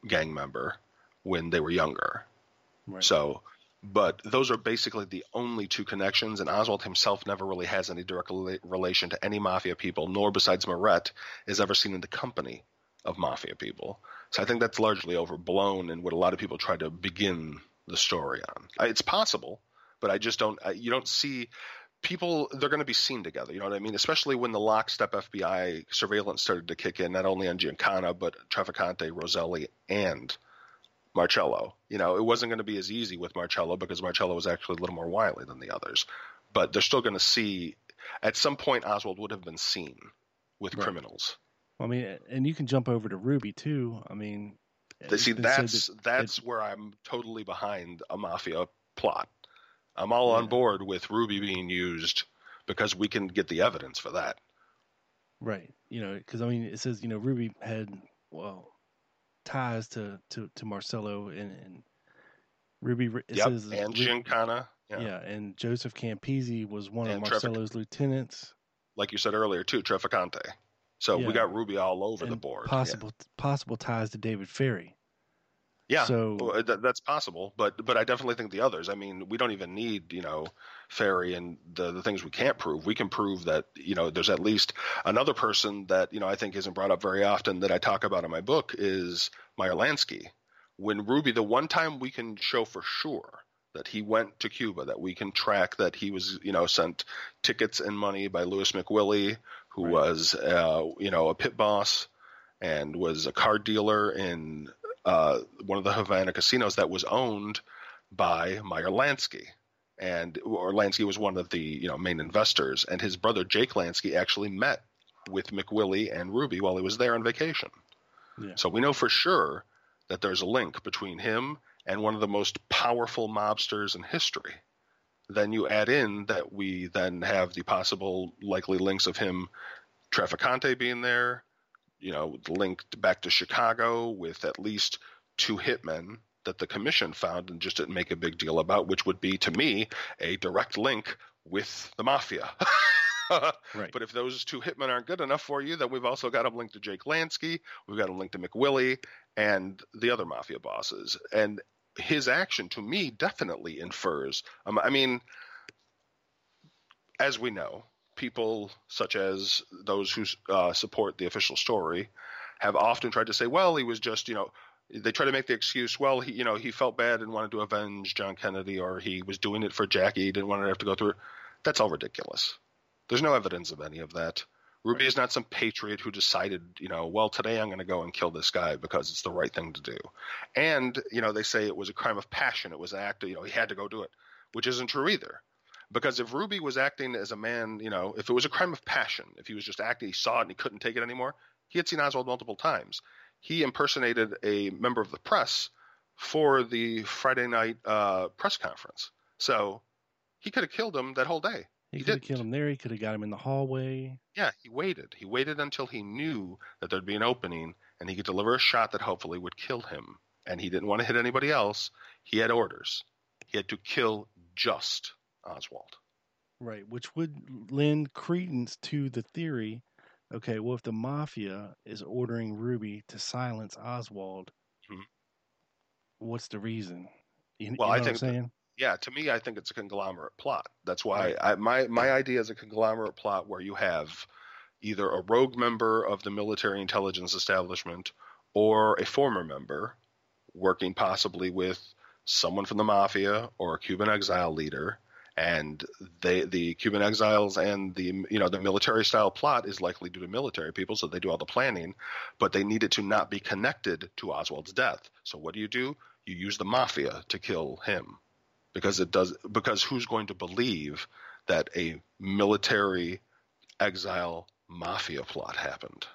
S3: gang member when they were younger.
S2: Right.
S3: So, but those are basically the only two connections, and Oswald himself never really has any direct relation to any mafia people, nor besides Murret is ever seen in the company of mafia people. So I think that's largely overblown and what a lot of people try to begin the story on. It's possible, but I just don't. You don't see people. They're going to be seen together. You know what I mean? Especially when the lockstep FBI surveillance started to kick in, not only on Giancana but Trafficante, Roselli, and Marcello. You know, it wasn't going to be as easy with Marcello because Marcello was actually a little more wily than the others. But they're still going to see, at some point, Oswald would have been seen with
S2: Right.
S3: criminals.
S2: I mean, and you can jump over to Ruby too. I mean,
S3: They see, that's
S2: that-
S3: that's where I'm totally behind a mafia plot. I'm all on board with Ruby being used because we can get the evidence for that.
S2: right. You know, because I mean, it says you know Ruby had well ties to to to Marcello and, and Ruby. It
S3: yep,
S2: says
S3: and Giancana.
S2: Yeah.
S3: Yeah.
S2: and Joseph Campisi was one
S3: And
S2: of
S3: Trevor-
S2: Marcello's lieutenants.
S3: like you said earlier too, Trafficante. So
S2: Yeah.
S3: we got Ruby all over the
S2: and
S3: board. Yeah.
S2: Possible possible ties to David Ferrie.
S3: Yeah,
S2: So
S3: that's possible, but but I definitely think the others. I mean, we don't even need you know Ferrie and the the things we can't prove. We can prove that you know there's at least another person that you know I think isn't brought up very often that I talk about in my book is Meyer Lansky. When Ruby, the one time we can show for sure that he went to Cuba, that we can track that he was you know sent tickets and money by Lewis McWillie, who
S2: Right.
S3: was uh, you know a pit boss and was a card dealer in uh, one of the Havana casinos that was owned by Meyer Lansky. And or Lansky was one of the you know main investors, and his brother Jake Lansky actually met with McWillie and Ruby while he was there on vacation.
S2: Yeah.
S3: So we know for sure that there's a link between him and one of the most powerful mobsters in history. Then you add in that we then have the possible likely links of him, Trafficante being there, you know, linked back to Chicago with at least two hitmen that the commission found and just didn't make a big deal about, which would be to me a direct link with the mafia. [LAUGHS]
S2: right.
S3: But if those two hitmen aren't good enough for you, then we've also got them linked to Jake Lansky. We've got them linked to McWillie and the other mafia bosses. And his action, to me, definitely infers. Um, I mean, as we know, people such as those who uh, support the official story have often tried to say, well, he was just, you know, they try to make the excuse, well, he, you know, he felt bad and wanted to avenge John Kennedy, or he was doing it for Jackie, he didn't want to have to go through. That's all ridiculous. There's no evidence of any of that. Ruby is not some patriot who decided, you know, well, today I'm going to go and kill this guy because it's the right thing to do. And, you know, they say it was a crime of passion. It was an act, you know, he had to go do it, which isn't true either. Because if Ruby was acting as a man, you know, if it was a crime of passion, if he was just acting, he saw it and he couldn't take it anymore, he had seen Oswald multiple times. He impersonated a member of the press for the Friday night uh, press conference. So he could have killed him that whole day.
S2: He,
S3: He
S2: could have killed him there. He could have got him in the hallway.
S3: Yeah, he waited. He waited until he knew that there'd be an opening and he could deliver a shot that hopefully would kill him. And he didn't want to hit anybody else. He had orders. He had to kill just Oswald.
S2: Right, which would lend credence to the theory. Okay, well, if the mafia is ordering Ruby to silence Oswald,
S3: Mhm.
S2: what's the reason? You, you
S3: Well,
S2: know
S3: I think
S2: I'm saying?
S3: Yeah, to me, I think it's a conglomerate plot. That's why
S2: Right.
S3: I, my my idea is a conglomerate plot where you have either a rogue member of the military intelligence establishment or a former member working possibly with someone from the mafia or a Cuban exile leader, and they the Cuban exiles and the you know the military style plot is likely due to military people, so they do all the planning, but they need it to not be connected to Oswald's death. So what do you do? You use the mafia to kill him because it does because who's going to believe that a military exile mafia plot happened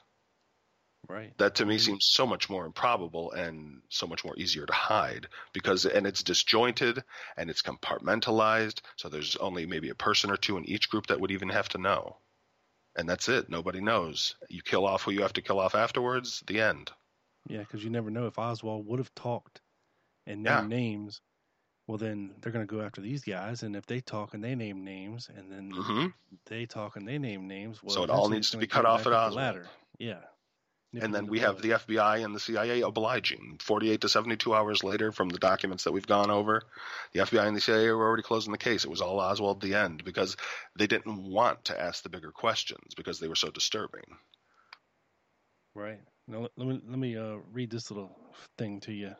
S2: Right.
S3: that to me seems so much more improbable and so much more easier to hide because and it's disjointed and it's compartmentalized so there's only maybe a person or two in each group that would even have to know and that's it nobody knows you kill off who you have to kill off afterwards the end
S2: Yeah, because you never know if Oswald would have talked and
S3: Yeah.
S2: named names. Well, then they're going to go after these guys, and if they talk and they name names, and then
S3: hmm
S2: they talk and they name names, well,
S3: So it all needs to be cut off at Oswald.
S2: ladder. Yeah.
S3: And then we have the FBI and the CIA obliging 48 to 72 hours later from the documents that we've gone over. The FBI and the CIA were already closing the case. It was all Oswald the end because they didn't want to ask the bigger questions because they were so disturbing.
S2: Right. Now let let me let me uh, read this little thing to you.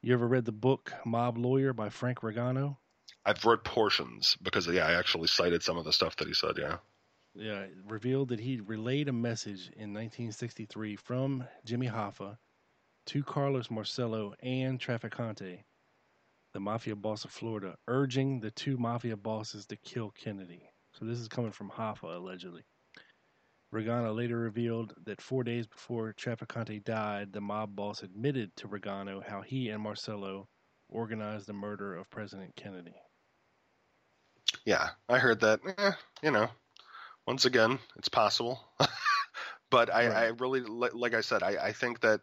S2: You ever read the book Mob Lawyer by Frank Regano?
S3: I've read portions because yeah, I actually cited some of the stuff that he said. Yeah.
S2: Yeah, revealed that he relayed a message in 1963 from Jimmy Hoffa to Carlos Marcello and Traficante, the mafia boss of Florida, urging the two mafia bosses to kill Kennedy. So this is coming from Hoffa, allegedly. Regano later revealed that four days before Traficante died, the mob boss admitted to Regano how he and Marcello organized the murder of President Kennedy.
S3: Yeah, I heard that. Eh, you know, once again, it's possible. [LAUGHS] but I,
S2: Right.
S3: I really, like I said, I, I think that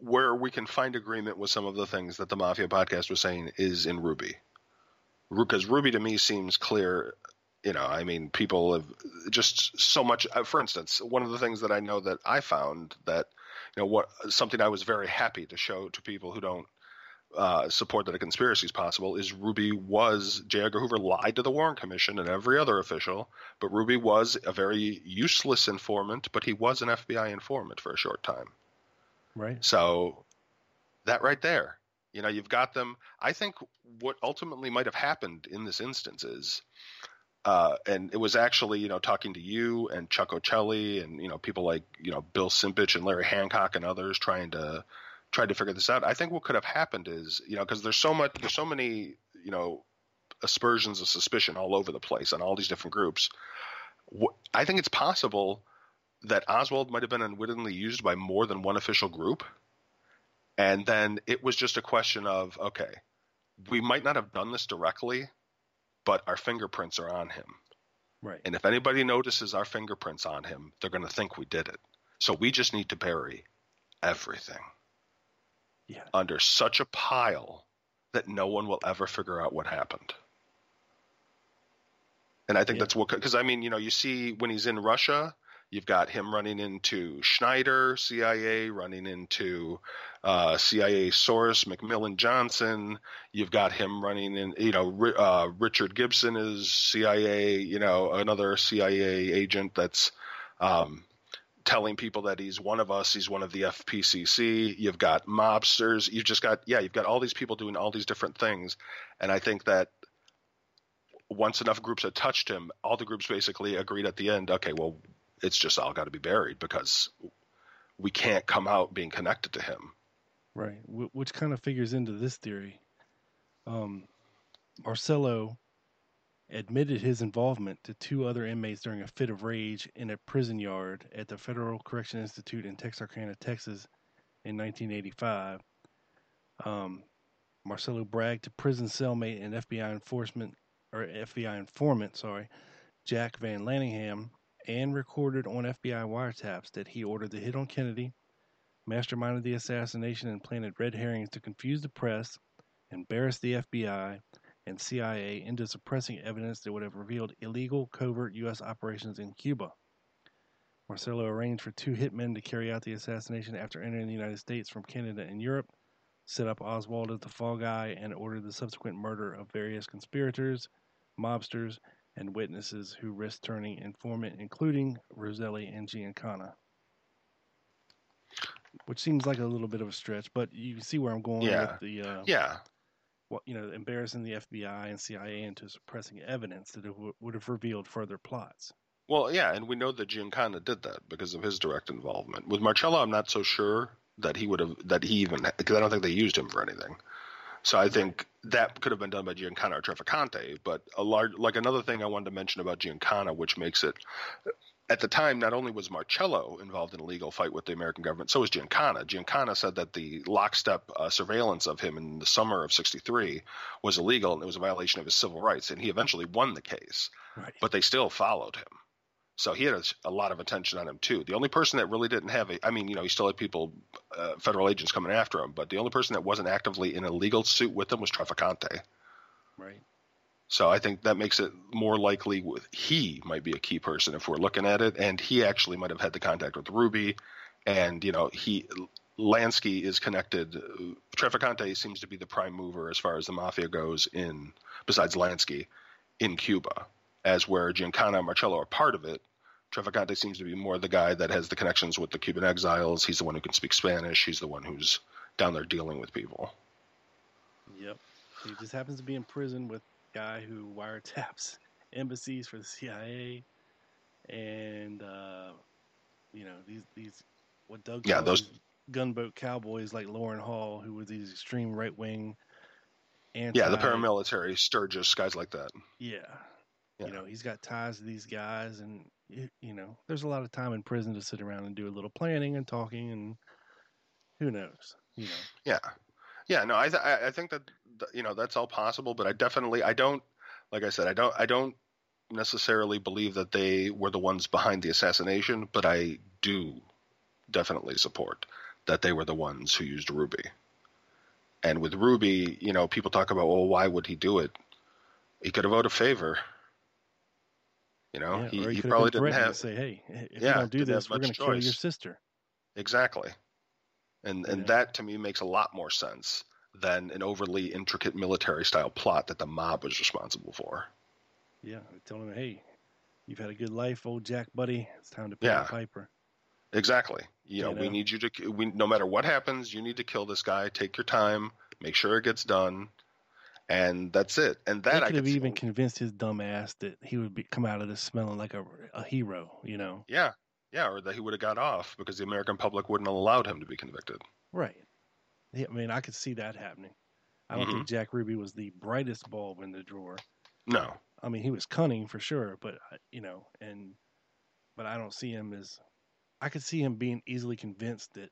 S3: where we can find agreement with some of the things that the Mafia podcast was saying is in Ruby. Because Ruby to me seems clear. You know, I mean, people have just so much. uh, For instance, one of the things that I know that I found that, you know, what something I was very happy to show to people who don't uh, support that a conspiracy is possible is Ruby was J. Edgar Hoover lied to the Warren Commission and every other official, but Ruby was a very useless informant, but he was an FBI informant for a short time.
S2: Right?
S3: So that right there, you know, you've got them. I think what ultimately might have happened in this instance is, uh, and it was actually, you know, talking to you and Chuck Ochelli and you know people like you know Bill Simpich and Larry Hancock and others trying to try to figure this out. I think what could have happened is, you know, because there's so much, there's so many, you know, aspersions of suspicion all over the place on all these different groups. I think it's possible that Oswald might have been unwittingly used by more than one official group. And then it was just a question of, okay, we might not have done this directly, but our fingerprints are on him.
S2: Right.
S3: And if anybody notices our fingerprints on him, they're going to think we did it. So we just need to bury everything
S2: Yeah.
S3: under such a pile that no one will ever figure out what happened. And I think
S2: Yeah.
S3: that's what, because I mean, you know, you see when he's in Russia, you've got him running into Snyder, CIA, running into uh, CIA source, McMillan Johnson. You've got him running in, you know, uh, Richard Gibson is CIA, you know, another CIA agent that's um, telling people that he's one of us, he's one of the FPCC. You've got mobsters. You've just got, yeah, you've got all these people doing all these different things. And I think that once enough groups had touched him, all the groups basically agreed at the end, okay, well, it's just all got to be buried because we can't come out being connected to him.
S2: Right, which kind of figures into this theory. Um, Marcello admitted his involvement to two other inmates during a fit of rage in a prison yard at the Federal Correction Institute in Texarkana, Texas, in 1985. Um, Marcello bragged to prison cellmate and FBI enforcement or FBI informant, sorry, Jack Van Laningham, and recorded on FBI wiretaps that he ordered the hit on Kennedy, masterminded the assassination, and planted red herrings to confuse the press, embarrass the FBI and CIA into suppressing evidence that would have revealed illegal covert U.S. operations in Cuba. Marcello arranged for two hitmen to carry out the assassination after entering the United States from Canada and Europe, set up Oswald as the fall guy, and ordered the subsequent murder of various conspirators, mobsters, and witnesses who risked turning informant, including Roselli and Giancana. Which seems like a little bit of a stretch, but you see where I'm going
S3: Yeah.
S2: with the uh,
S3: Yeah,
S2: you know, embarrassing the FBI and CIA into suppressing evidence that w- would have revealed further plots.
S3: Well, yeah, and we know that Giancana did that because of his direct involvement. With Marcello, I'm not so sure that he would have that he even because I don't think they used him for anything. So I think that could have been done by Giancana or Trafficante. But a large, like another thing I wanted to mention about Giancana, which makes it at the time not only was Marcello involved in a legal fight with the American government, so was Giancana. Giancana said that the lockstep uh, surveillance of him in the summer of '63 was illegal and it was a violation of his civil rights, and he eventually won the case
S2: Right.
S3: but they still followed him. So he had a, a lot of attention on him too. The only person that really didn't have a, I mean, you know, he still had people, uh, federal agents coming after him, but the only person that wasn't actively in a legal suit with him was Trafficante.
S2: right.
S3: So I think that makes it more likely with he might be a key person if we're looking at it, and he actually might have had the contact with Ruby, and you know he Lansky is connected. Uh, Trafficante seems to be the prime mover as far as the mafia goes in besides Lansky in Cuba, as where Giancana and Marcello are part of it. Trafficante seems to be more the guy that has the connections with the Cuban exiles. He's the one who can speak Spanish. He's the one who's down there dealing with people.
S2: Yep. He just happens to be in prison with guy who wiretaps [LAUGHS] embassies for the CIA, and uh, you know these these what Doug
S3: Yeah, those-
S2: gunboat cowboys like Loran Hall, who were these extreme right wing. Anti,
S3: Yeah, the paramilitary, Sturgis, guys like that.
S2: Yeah.
S3: Yeah.
S2: You know, he's got ties to these guys, and you know, there's a lot of time in prison to sit around and do a little planning and talking, and who knows, you know.
S3: Yeah, yeah. No, I th- I think that th- you know that's all possible, but I definitely I don't like I said I don't I don't necessarily believe that they were the ones behind the assassination, but I do definitely support that they were the ones who used Ruby. And with Ruby, you know, people talk about, well, why would he do it? He could have owed a favor. You know,
S2: yeah,
S3: he,
S2: or
S3: he probably didn't have
S2: to say, "Hey, if
S3: Yeah,
S2: you don't do this, we're going to kill your sister."
S3: Exactly. And and
S2: Yeah.
S3: that to me makes a lot more sense than an overly intricate military style plot that the mob was responsible for.
S2: Yeah, telling him, "Hey, you've had a good life, old Jack buddy. It's time to pay
S3: Yeah.
S2: the piper."
S3: Exactly. You know,
S2: You
S3: we need you to we no matter what happens, you need to kill this guy, take your time, make sure it gets done, and that's it. And
S2: They
S3: that I
S2: could have
S3: could see-
S2: even convinced his dumb ass that he would be, come out of this smelling like a, a hero. You know,
S3: Yeah. Yeah, or that he would have got off because the American public wouldn't have allowed him to be convicted.
S2: right? Yeah, I mean, I could see that happening. I don't
S3: Mm-hmm.
S2: think Jack Ruby was the brightest bulb in the drawer.
S3: No.
S2: I mean, he was cunning for sure, but uh, you know, and but I don't see him as. I could see him being easily convinced that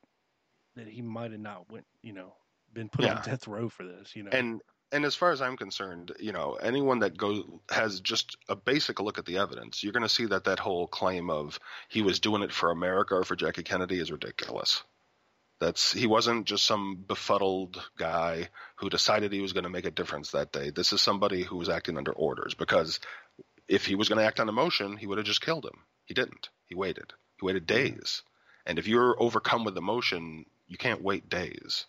S2: that he might have not went, you know, been put
S3: Yeah.
S2: on death row for this. You know,
S3: And and as far as I'm concerned, you know, anyone that goes has just a basic look at the evidence, you're going to see that that whole claim of he was doing it for America or for Jackie Kennedy is ridiculous. That's he wasn't just some befuddled guy who decided he was going to make a difference that day. This is somebody who was acting under orders because if he was going to act on emotion, he would have just killed him. He didn't. He waited. He waited days. And if you're overcome with emotion, you can't wait days.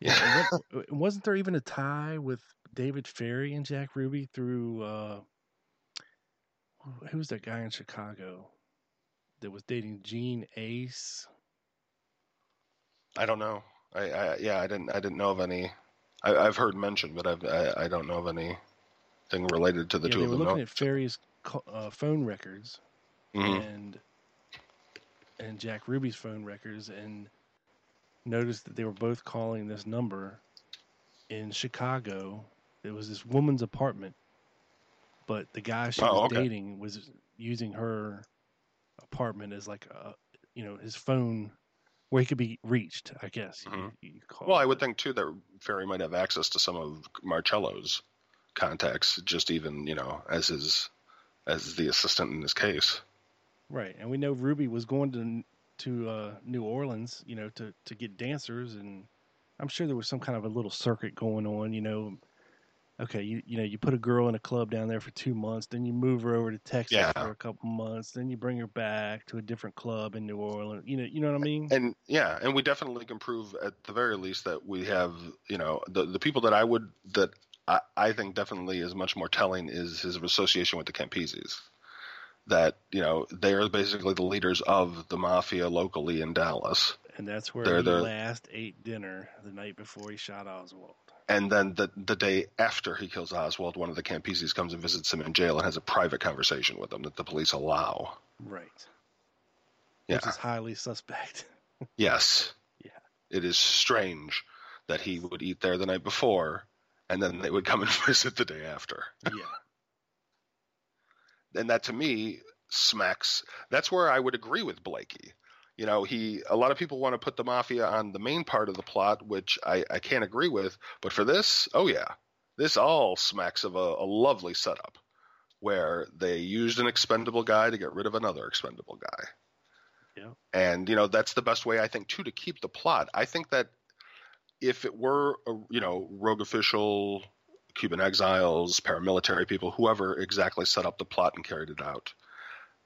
S2: Yeah, what, [LAUGHS] wasn't there even a tie with David Ferrie and Jack Ruby through uh who was that guy in Chicago that was dating Jean Aase?
S3: I don't know. I, I yeah, I didn't I didn't know of any. I, I've heard mentioned, but I've, I I don't know of any anything related to the
S2: yeah,
S3: two
S2: they
S3: of
S2: were
S3: them.
S2: looking
S3: No.
S2: at Ferrie's uh, phone records
S3: Mhm.
S2: and and Jack Ruby's phone records and noticed that they were both calling this number in Chicago. It was this woman's apartment, but the guy she
S3: Oh,
S2: was
S3: okay.
S2: dating was using her apartment as like a you know his phone where he could be reached. I guess
S3: Mhm.
S2: call
S3: Well, I would think too that Ferrie might have access to some of Marcello's contacts, just even you know as his as the assistant in this case.
S2: Right, and we know Ruby was going to to uh, New Orleans, you know, to to get dancers, and I'm sure there was some kind of a little circuit going on. You know, okay, you you know, you put a girl in a club down there for two months, then you move her over to Texas
S3: Yeah.
S2: for a couple months, then you bring her back to a different club in New Orleans. You know, you know what I mean?
S3: And yeah, and we definitely can prove at the very least that we have, you know, the the people that I would that I, I think definitely is much more telling is his association with the Campisis. That you know they are basically the leaders of the mafia locally in Dallas,
S2: And that's where
S3: They're
S2: he
S3: the-
S2: last ate dinner the night before he shot Oswald.
S3: And then the the day after he kills Oswald, one of the Campisis comes and visits him in jail and has a private conversation with him that the police allow.
S2: Right.
S3: Yeah.
S2: Which is highly suspect. [LAUGHS]
S3: Yes.
S2: Yeah.
S3: It is strange that he would eat there the night before, and then they would come and [LAUGHS] visit the day after.
S2: yeah.
S3: and that to me smacks that's where i would agree with blakey you know he a lot of people want to put the mafia on the main part of the plot which i, I can't agree with but for this oh yeah this all smacks of a, a lovely setup where they used an expendable guy to get rid of another expendable guy
S2: Yeah.
S3: and you know that's the best way i think too to keep the plot i think that if it were a, you know rogue official Cuban exiles, paramilitary people, whoever exactly set up the plot and carried it out.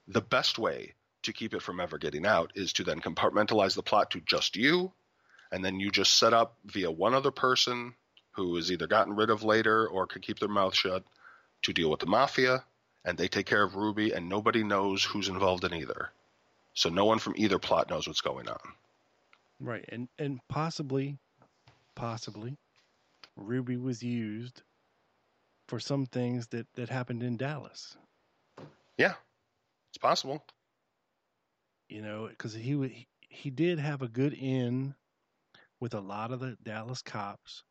S3: The best way to keep it from ever getting out is to then compartmentalize the plot to just you, and then you just set up via one other person who is either gotten rid of later or could keep their mouth shut to deal with the mafia, and they take care of Ruby, and nobody knows who's involved in either. So no one from either plot knows what's going on.
S2: Right, and and possibly, possibly, Ruby was used for some things that that happened in Dallas.
S3: Yeah, it's possible.
S2: You know, because he he did have a good in with a lot of the Dallas cops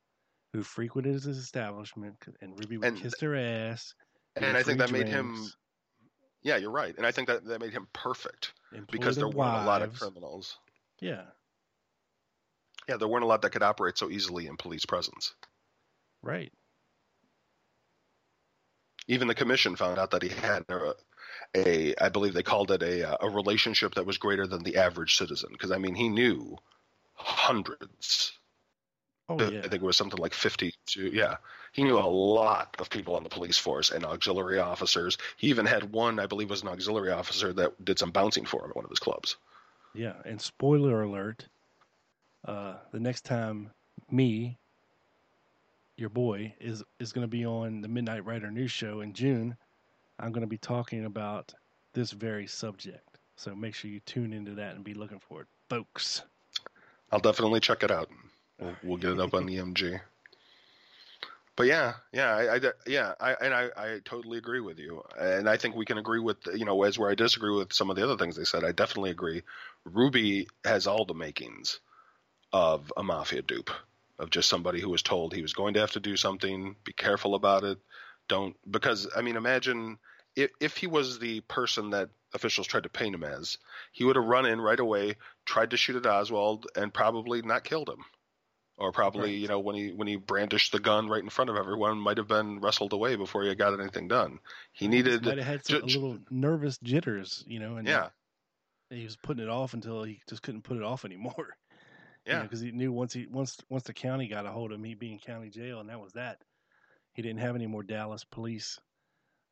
S2: who frequented his establishment, and Ruby would
S3: And-
S2: kiss their ass.
S3: And I think that made him Yeah, you're right, and I think that that made him perfect
S2: employ
S3: because there weren't a lot of criminals.
S2: Yeah,
S3: Yeah, there weren't a lot that could operate so easily in police presence.
S2: right.
S3: Even the commission found out that he had a, a I believe they called it a uh, a relationship that was greater than the average citizen. Because I mean, he knew hundreds.
S2: Oh yeah.
S3: I think it was something like fifty to yeah. He knew a lot of people on the police force and auxiliary officers. He even had one, I believe, was an auxiliary officer that did some bouncing for him at one of his clubs.
S2: Yeah, and spoiler alert, uh, the next time me, your boy, is is going to be on the Midnight Rider News Show in June, I'm going to be talking about this very subject. So make sure you tune into that and be looking for it, folks.
S3: I'll definitely check it out. We'll, we'll get it up on [LAUGHS] the MG. But yeah, yeah, I, I yeah, I and I, I totally agree with you, and I think we can agree with you know as where I disagree with some of the other things they said. I definitely agree. Ruby has all the makings of a mafia dupe, of just somebody who was told he was going to have to do something. Be careful about it. Don't because I mean, imagine if if he was the person that officials tried to paint him as, he would have run in right away, tried to shoot at Oswald, and probably not killed him or probably
S2: Right.
S3: you know when he when he brandished the gun right in front of everyone might have been wrestled away before he got anything done he needed
S2: might have had some,
S3: ju-
S2: a little nervous jitters, you know, and
S3: yeah
S2: he was putting it off until he just couldn't put it off anymore. [LAUGHS]
S3: yeah
S2: because he knew once he once once the county got a hold of him, he'd be in county jail, and that was that. He didn't have any more Dallas police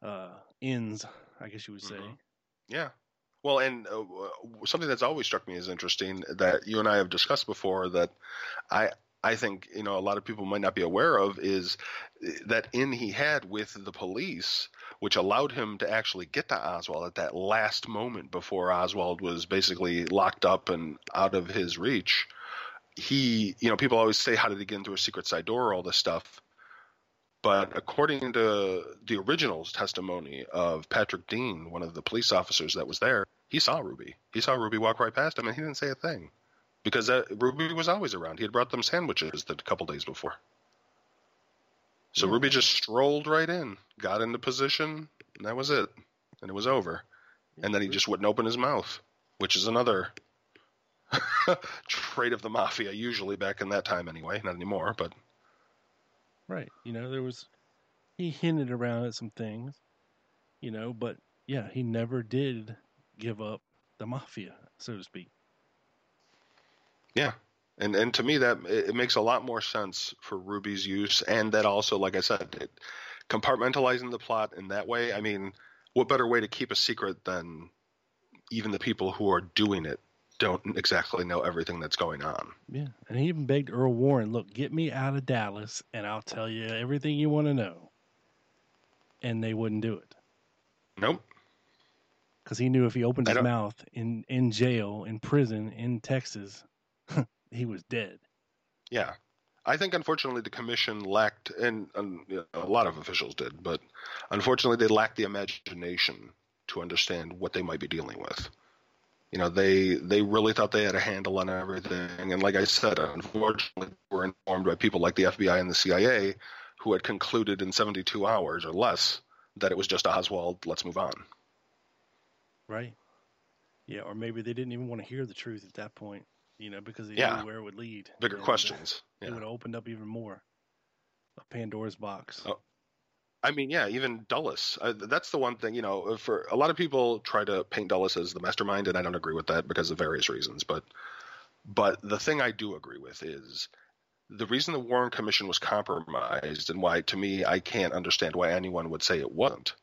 S2: uh, ins, I guess you would say.
S3: Mhm. yeah well and uh, uh, something that's always struck me as interesting that you and i have discussed before that i I think you know a lot of people might not be aware of is that in he had with the police, which allowed him to actually get to Oswald at that last moment before Oswald was basically locked up and out of his reach. He, you know, people always say, "How did he get into a secret side door?" All this stuff. But according to the original's testimony of Patrick Dean, one of the police officers that was there, he saw Ruby. He saw Ruby walk right past him, and he didn't say a thing because uh, Ruby was always around. He had brought them sandwiches the couple days before. So
S2: Yeah.
S3: Ruby just strolled right in, got into position, and that was it. And it was over. And then he just wouldn't open his mouth, which is another [LAUGHS] trait of the mafia, usually back in that time anyway. Not anymore, but
S2: Right. You know, there was he hinted around at some things, you know, but yeah, he never did give up the mafia, so to speak.
S3: Yeah, and and to me that it, makes a lot more sense for Ruby's use, and that also, like I said, it, compartmentalizing the plot in that way. I mean, what better way to keep a secret than even the people who are doing it don't exactly know everything that's going on.
S2: Yeah. And he even begged Earl Warren, look, get me out of Dallas and I'll tell you everything you want to know. And they wouldn't do it.
S3: Nope.
S2: Because he knew if he opened his mouth in, in jail, in prison, in Texas, [LAUGHS] he was dead.
S3: Yeah. I think unfortunately the commission lacked, and, and you know, a lot of officials did, but unfortunately they lacked the imagination to understand what they might be dealing with. You know, they they really thought they had a handle on everything, and like I said, unfortunately, were informed by people like the FBI and the CIA, who had concluded in 72 hours or less that it was just Oswald. Let's move on.
S2: Right. Yeah. Or maybe they didn't even want to hear the truth at that point, you know, because they
S3: Yeah.
S2: knew where it would lead.
S3: Bigger questions.
S2: It
S3: Yeah.
S2: would have opened up even more a Pandora's box.
S3: Oh. I mean, yeah, even Dulles. Uh, that's the one thing, you know, for a lot of people try to paint Dulles as the mastermind, and I don't agree with that because of various reasons. But, but the thing I do agree with is the reason the Warren Commission was compromised, and why, to me, I can't understand why anyone would say it wasn't,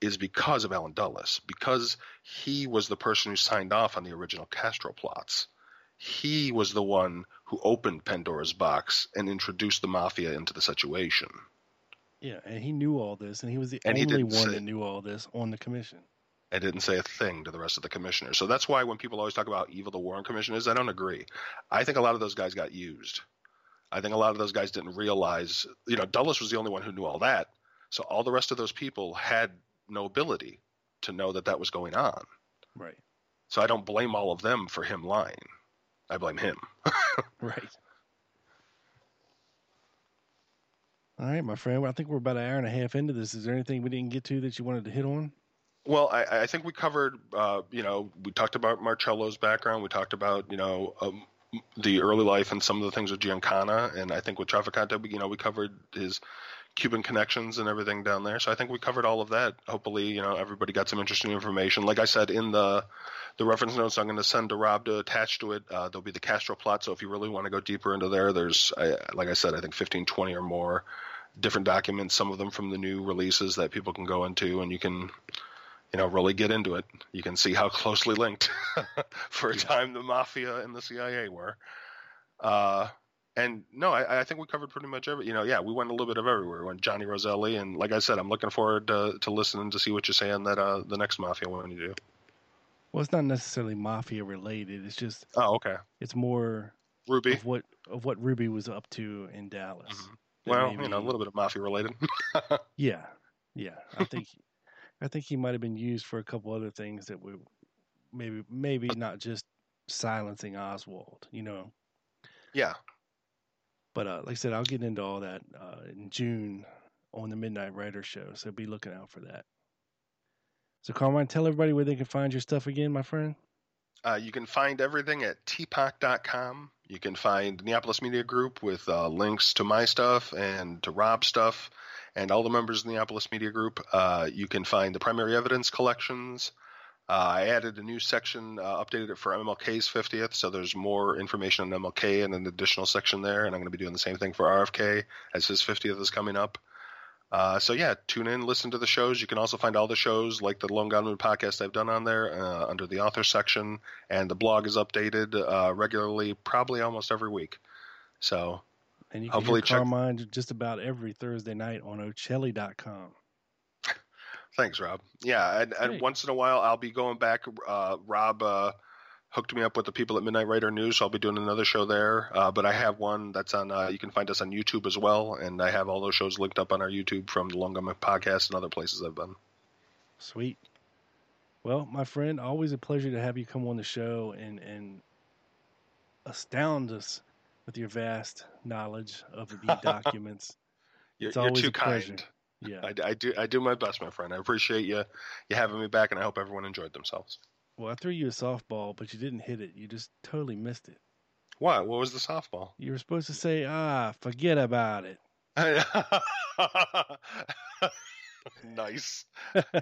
S3: is because of Allen Dulles, because he was the person who signed off on the original Castro plots. He was the one who opened Pandora's box and introduced the mafia into the situation.
S2: Yeah, and he knew all this, and he was the
S3: And
S2: only one
S3: say-
S2: that knew all this on the commission.
S3: and didn't say a thing to the rest of the commissioners. So that's why when people always talk about evil the Warren Commission is, I don't agree. I think a lot of those guys got used. I think a lot of those guys didn't realize, you know, Dulles was the only one who knew all that. So all the rest of those people had no ability to know that that was going on.
S2: Right,
S3: So I don't blame all of them for him lying. I blame him. [LAUGHS]
S2: right. All right, my friend. Well, I think we're about an hour and a half into this. Is there anything we didn't get to that you wanted to hit on?
S3: Well, I, I think we covered, uh, you know, we talked about Marcello's background. We talked about, you know, um, the early life and some of the things with Giancana. And I think with Traficante, you know, we covered his Cuban connections and everything down there. So I think we covered all of that. Hopefully, you know, everybody got some interesting information. Like I said, in the the reference notes I'm going to send to Rob to attach to it, uh, there'll be the Castro plot. So if you really want to go deeper into there, there's, I, like I said, I think 15, 20 or more different documents, some of them from the new releases that people can go into and you can you know, really get into it. You can see how [LAUGHS] closely linked [LAUGHS] for a time the mafia and the CIA were. Uh, and no, I, I think we covered pretty much every. You know, yeah, we went a little bit of everywhere. We went Johnny Roselli, and like I said, I'm looking forward to, to listening to see what you say on that uh, the next mafia one you do.
S2: Well, it's not necessarily mafia related. It's just
S3: Oh, okay,
S2: it's more
S3: Ruby.
S2: of what of what Ruby was up to in Dallas.
S3: Mhm. Well,
S2: maybe-
S3: you know, a little bit of mafia related. [LAUGHS]
S2: Yeah, yeah. I think I think he might have been used for a couple other things that we maybe maybe not just silencing Oswald. You know,
S3: yeah,
S2: But uh, like I said, I'll get into all that uh, in June on the Midnight Rider Show. So be looking out for that. So Carmine, tell everybody where they can find your stuff again, my friend.
S3: Uh, you can find everything at tpaak.com. You can find Neapolis Media Group with uh, links to my stuff and to Rob's stuff and all the members of the Neapolis Media Group. Uh, you can find the primary evidence collections. Uh, I added a new section, uh, updated it for MLK's 50th, so there's more information on MLK and an additional section there. And I'm going to be doing the same thing for RFK as his 50th is coming up. Uh, so yeah, tune in, listen to the shows. You can also find all the shows like the Lone Gunman podcast I've done on there uh, under the author section, and the blog is updated uh, regularly, probably almost every week. So
S2: And you can
S3: Hopefully
S2: hear
S3: check-
S2: Carmine just about every Thursday night on Ochelli.com.
S3: thanks, Rob. Yeah, and, and once in a while I'll be going back. Uh, Rob uh, hooked me up with the people at Midnight Rider News. So I'll be doing another show there. Uh, but I have one that's on. Uh, you can find us on YouTube as well, and I have all those shows linked up on our YouTube from the Long podcast and other places I've been.
S2: Sweet. Well, my friend, always a pleasure to have you come on the show and and astound us with your vast knowledge of the [LAUGHS] documents.
S3: You're,
S2: It's
S3: you're too
S2: a pleasure. Yeah.
S3: I, I do I do my best, my friend. I appreciate you you having me back, and I hope everyone enjoyed themselves.
S2: Well, I threw you a softball, but you didn't hit it. You just totally missed it.
S3: What? What was the softball?
S2: You were supposed to say, "Ah, forget about it." [LAUGHS]
S3: nice.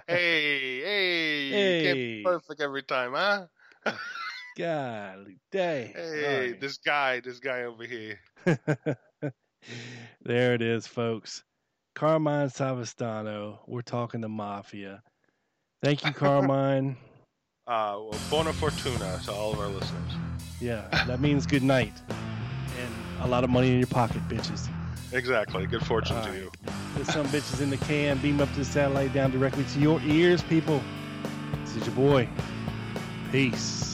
S3: Hey, hey, you
S2: Hey.
S3: perfect every time, huh? [LAUGHS]
S2: Golly day.
S3: Hey, this guy, this guy over here. [LAUGHS]
S2: there it is, folks. Carmine Savastano. We're talking the mafia. Thank you, Carmine. [LAUGHS]
S3: Uh, well, bona fortuna to all of our listeners.
S2: yeah, that means good night and a lot of money in your pocket, bitches.
S3: Exactly. Good fortune to you.
S2: Put some bitches in the can, beam up to the satellite down directly to your ears, people. This is your boy. Peace.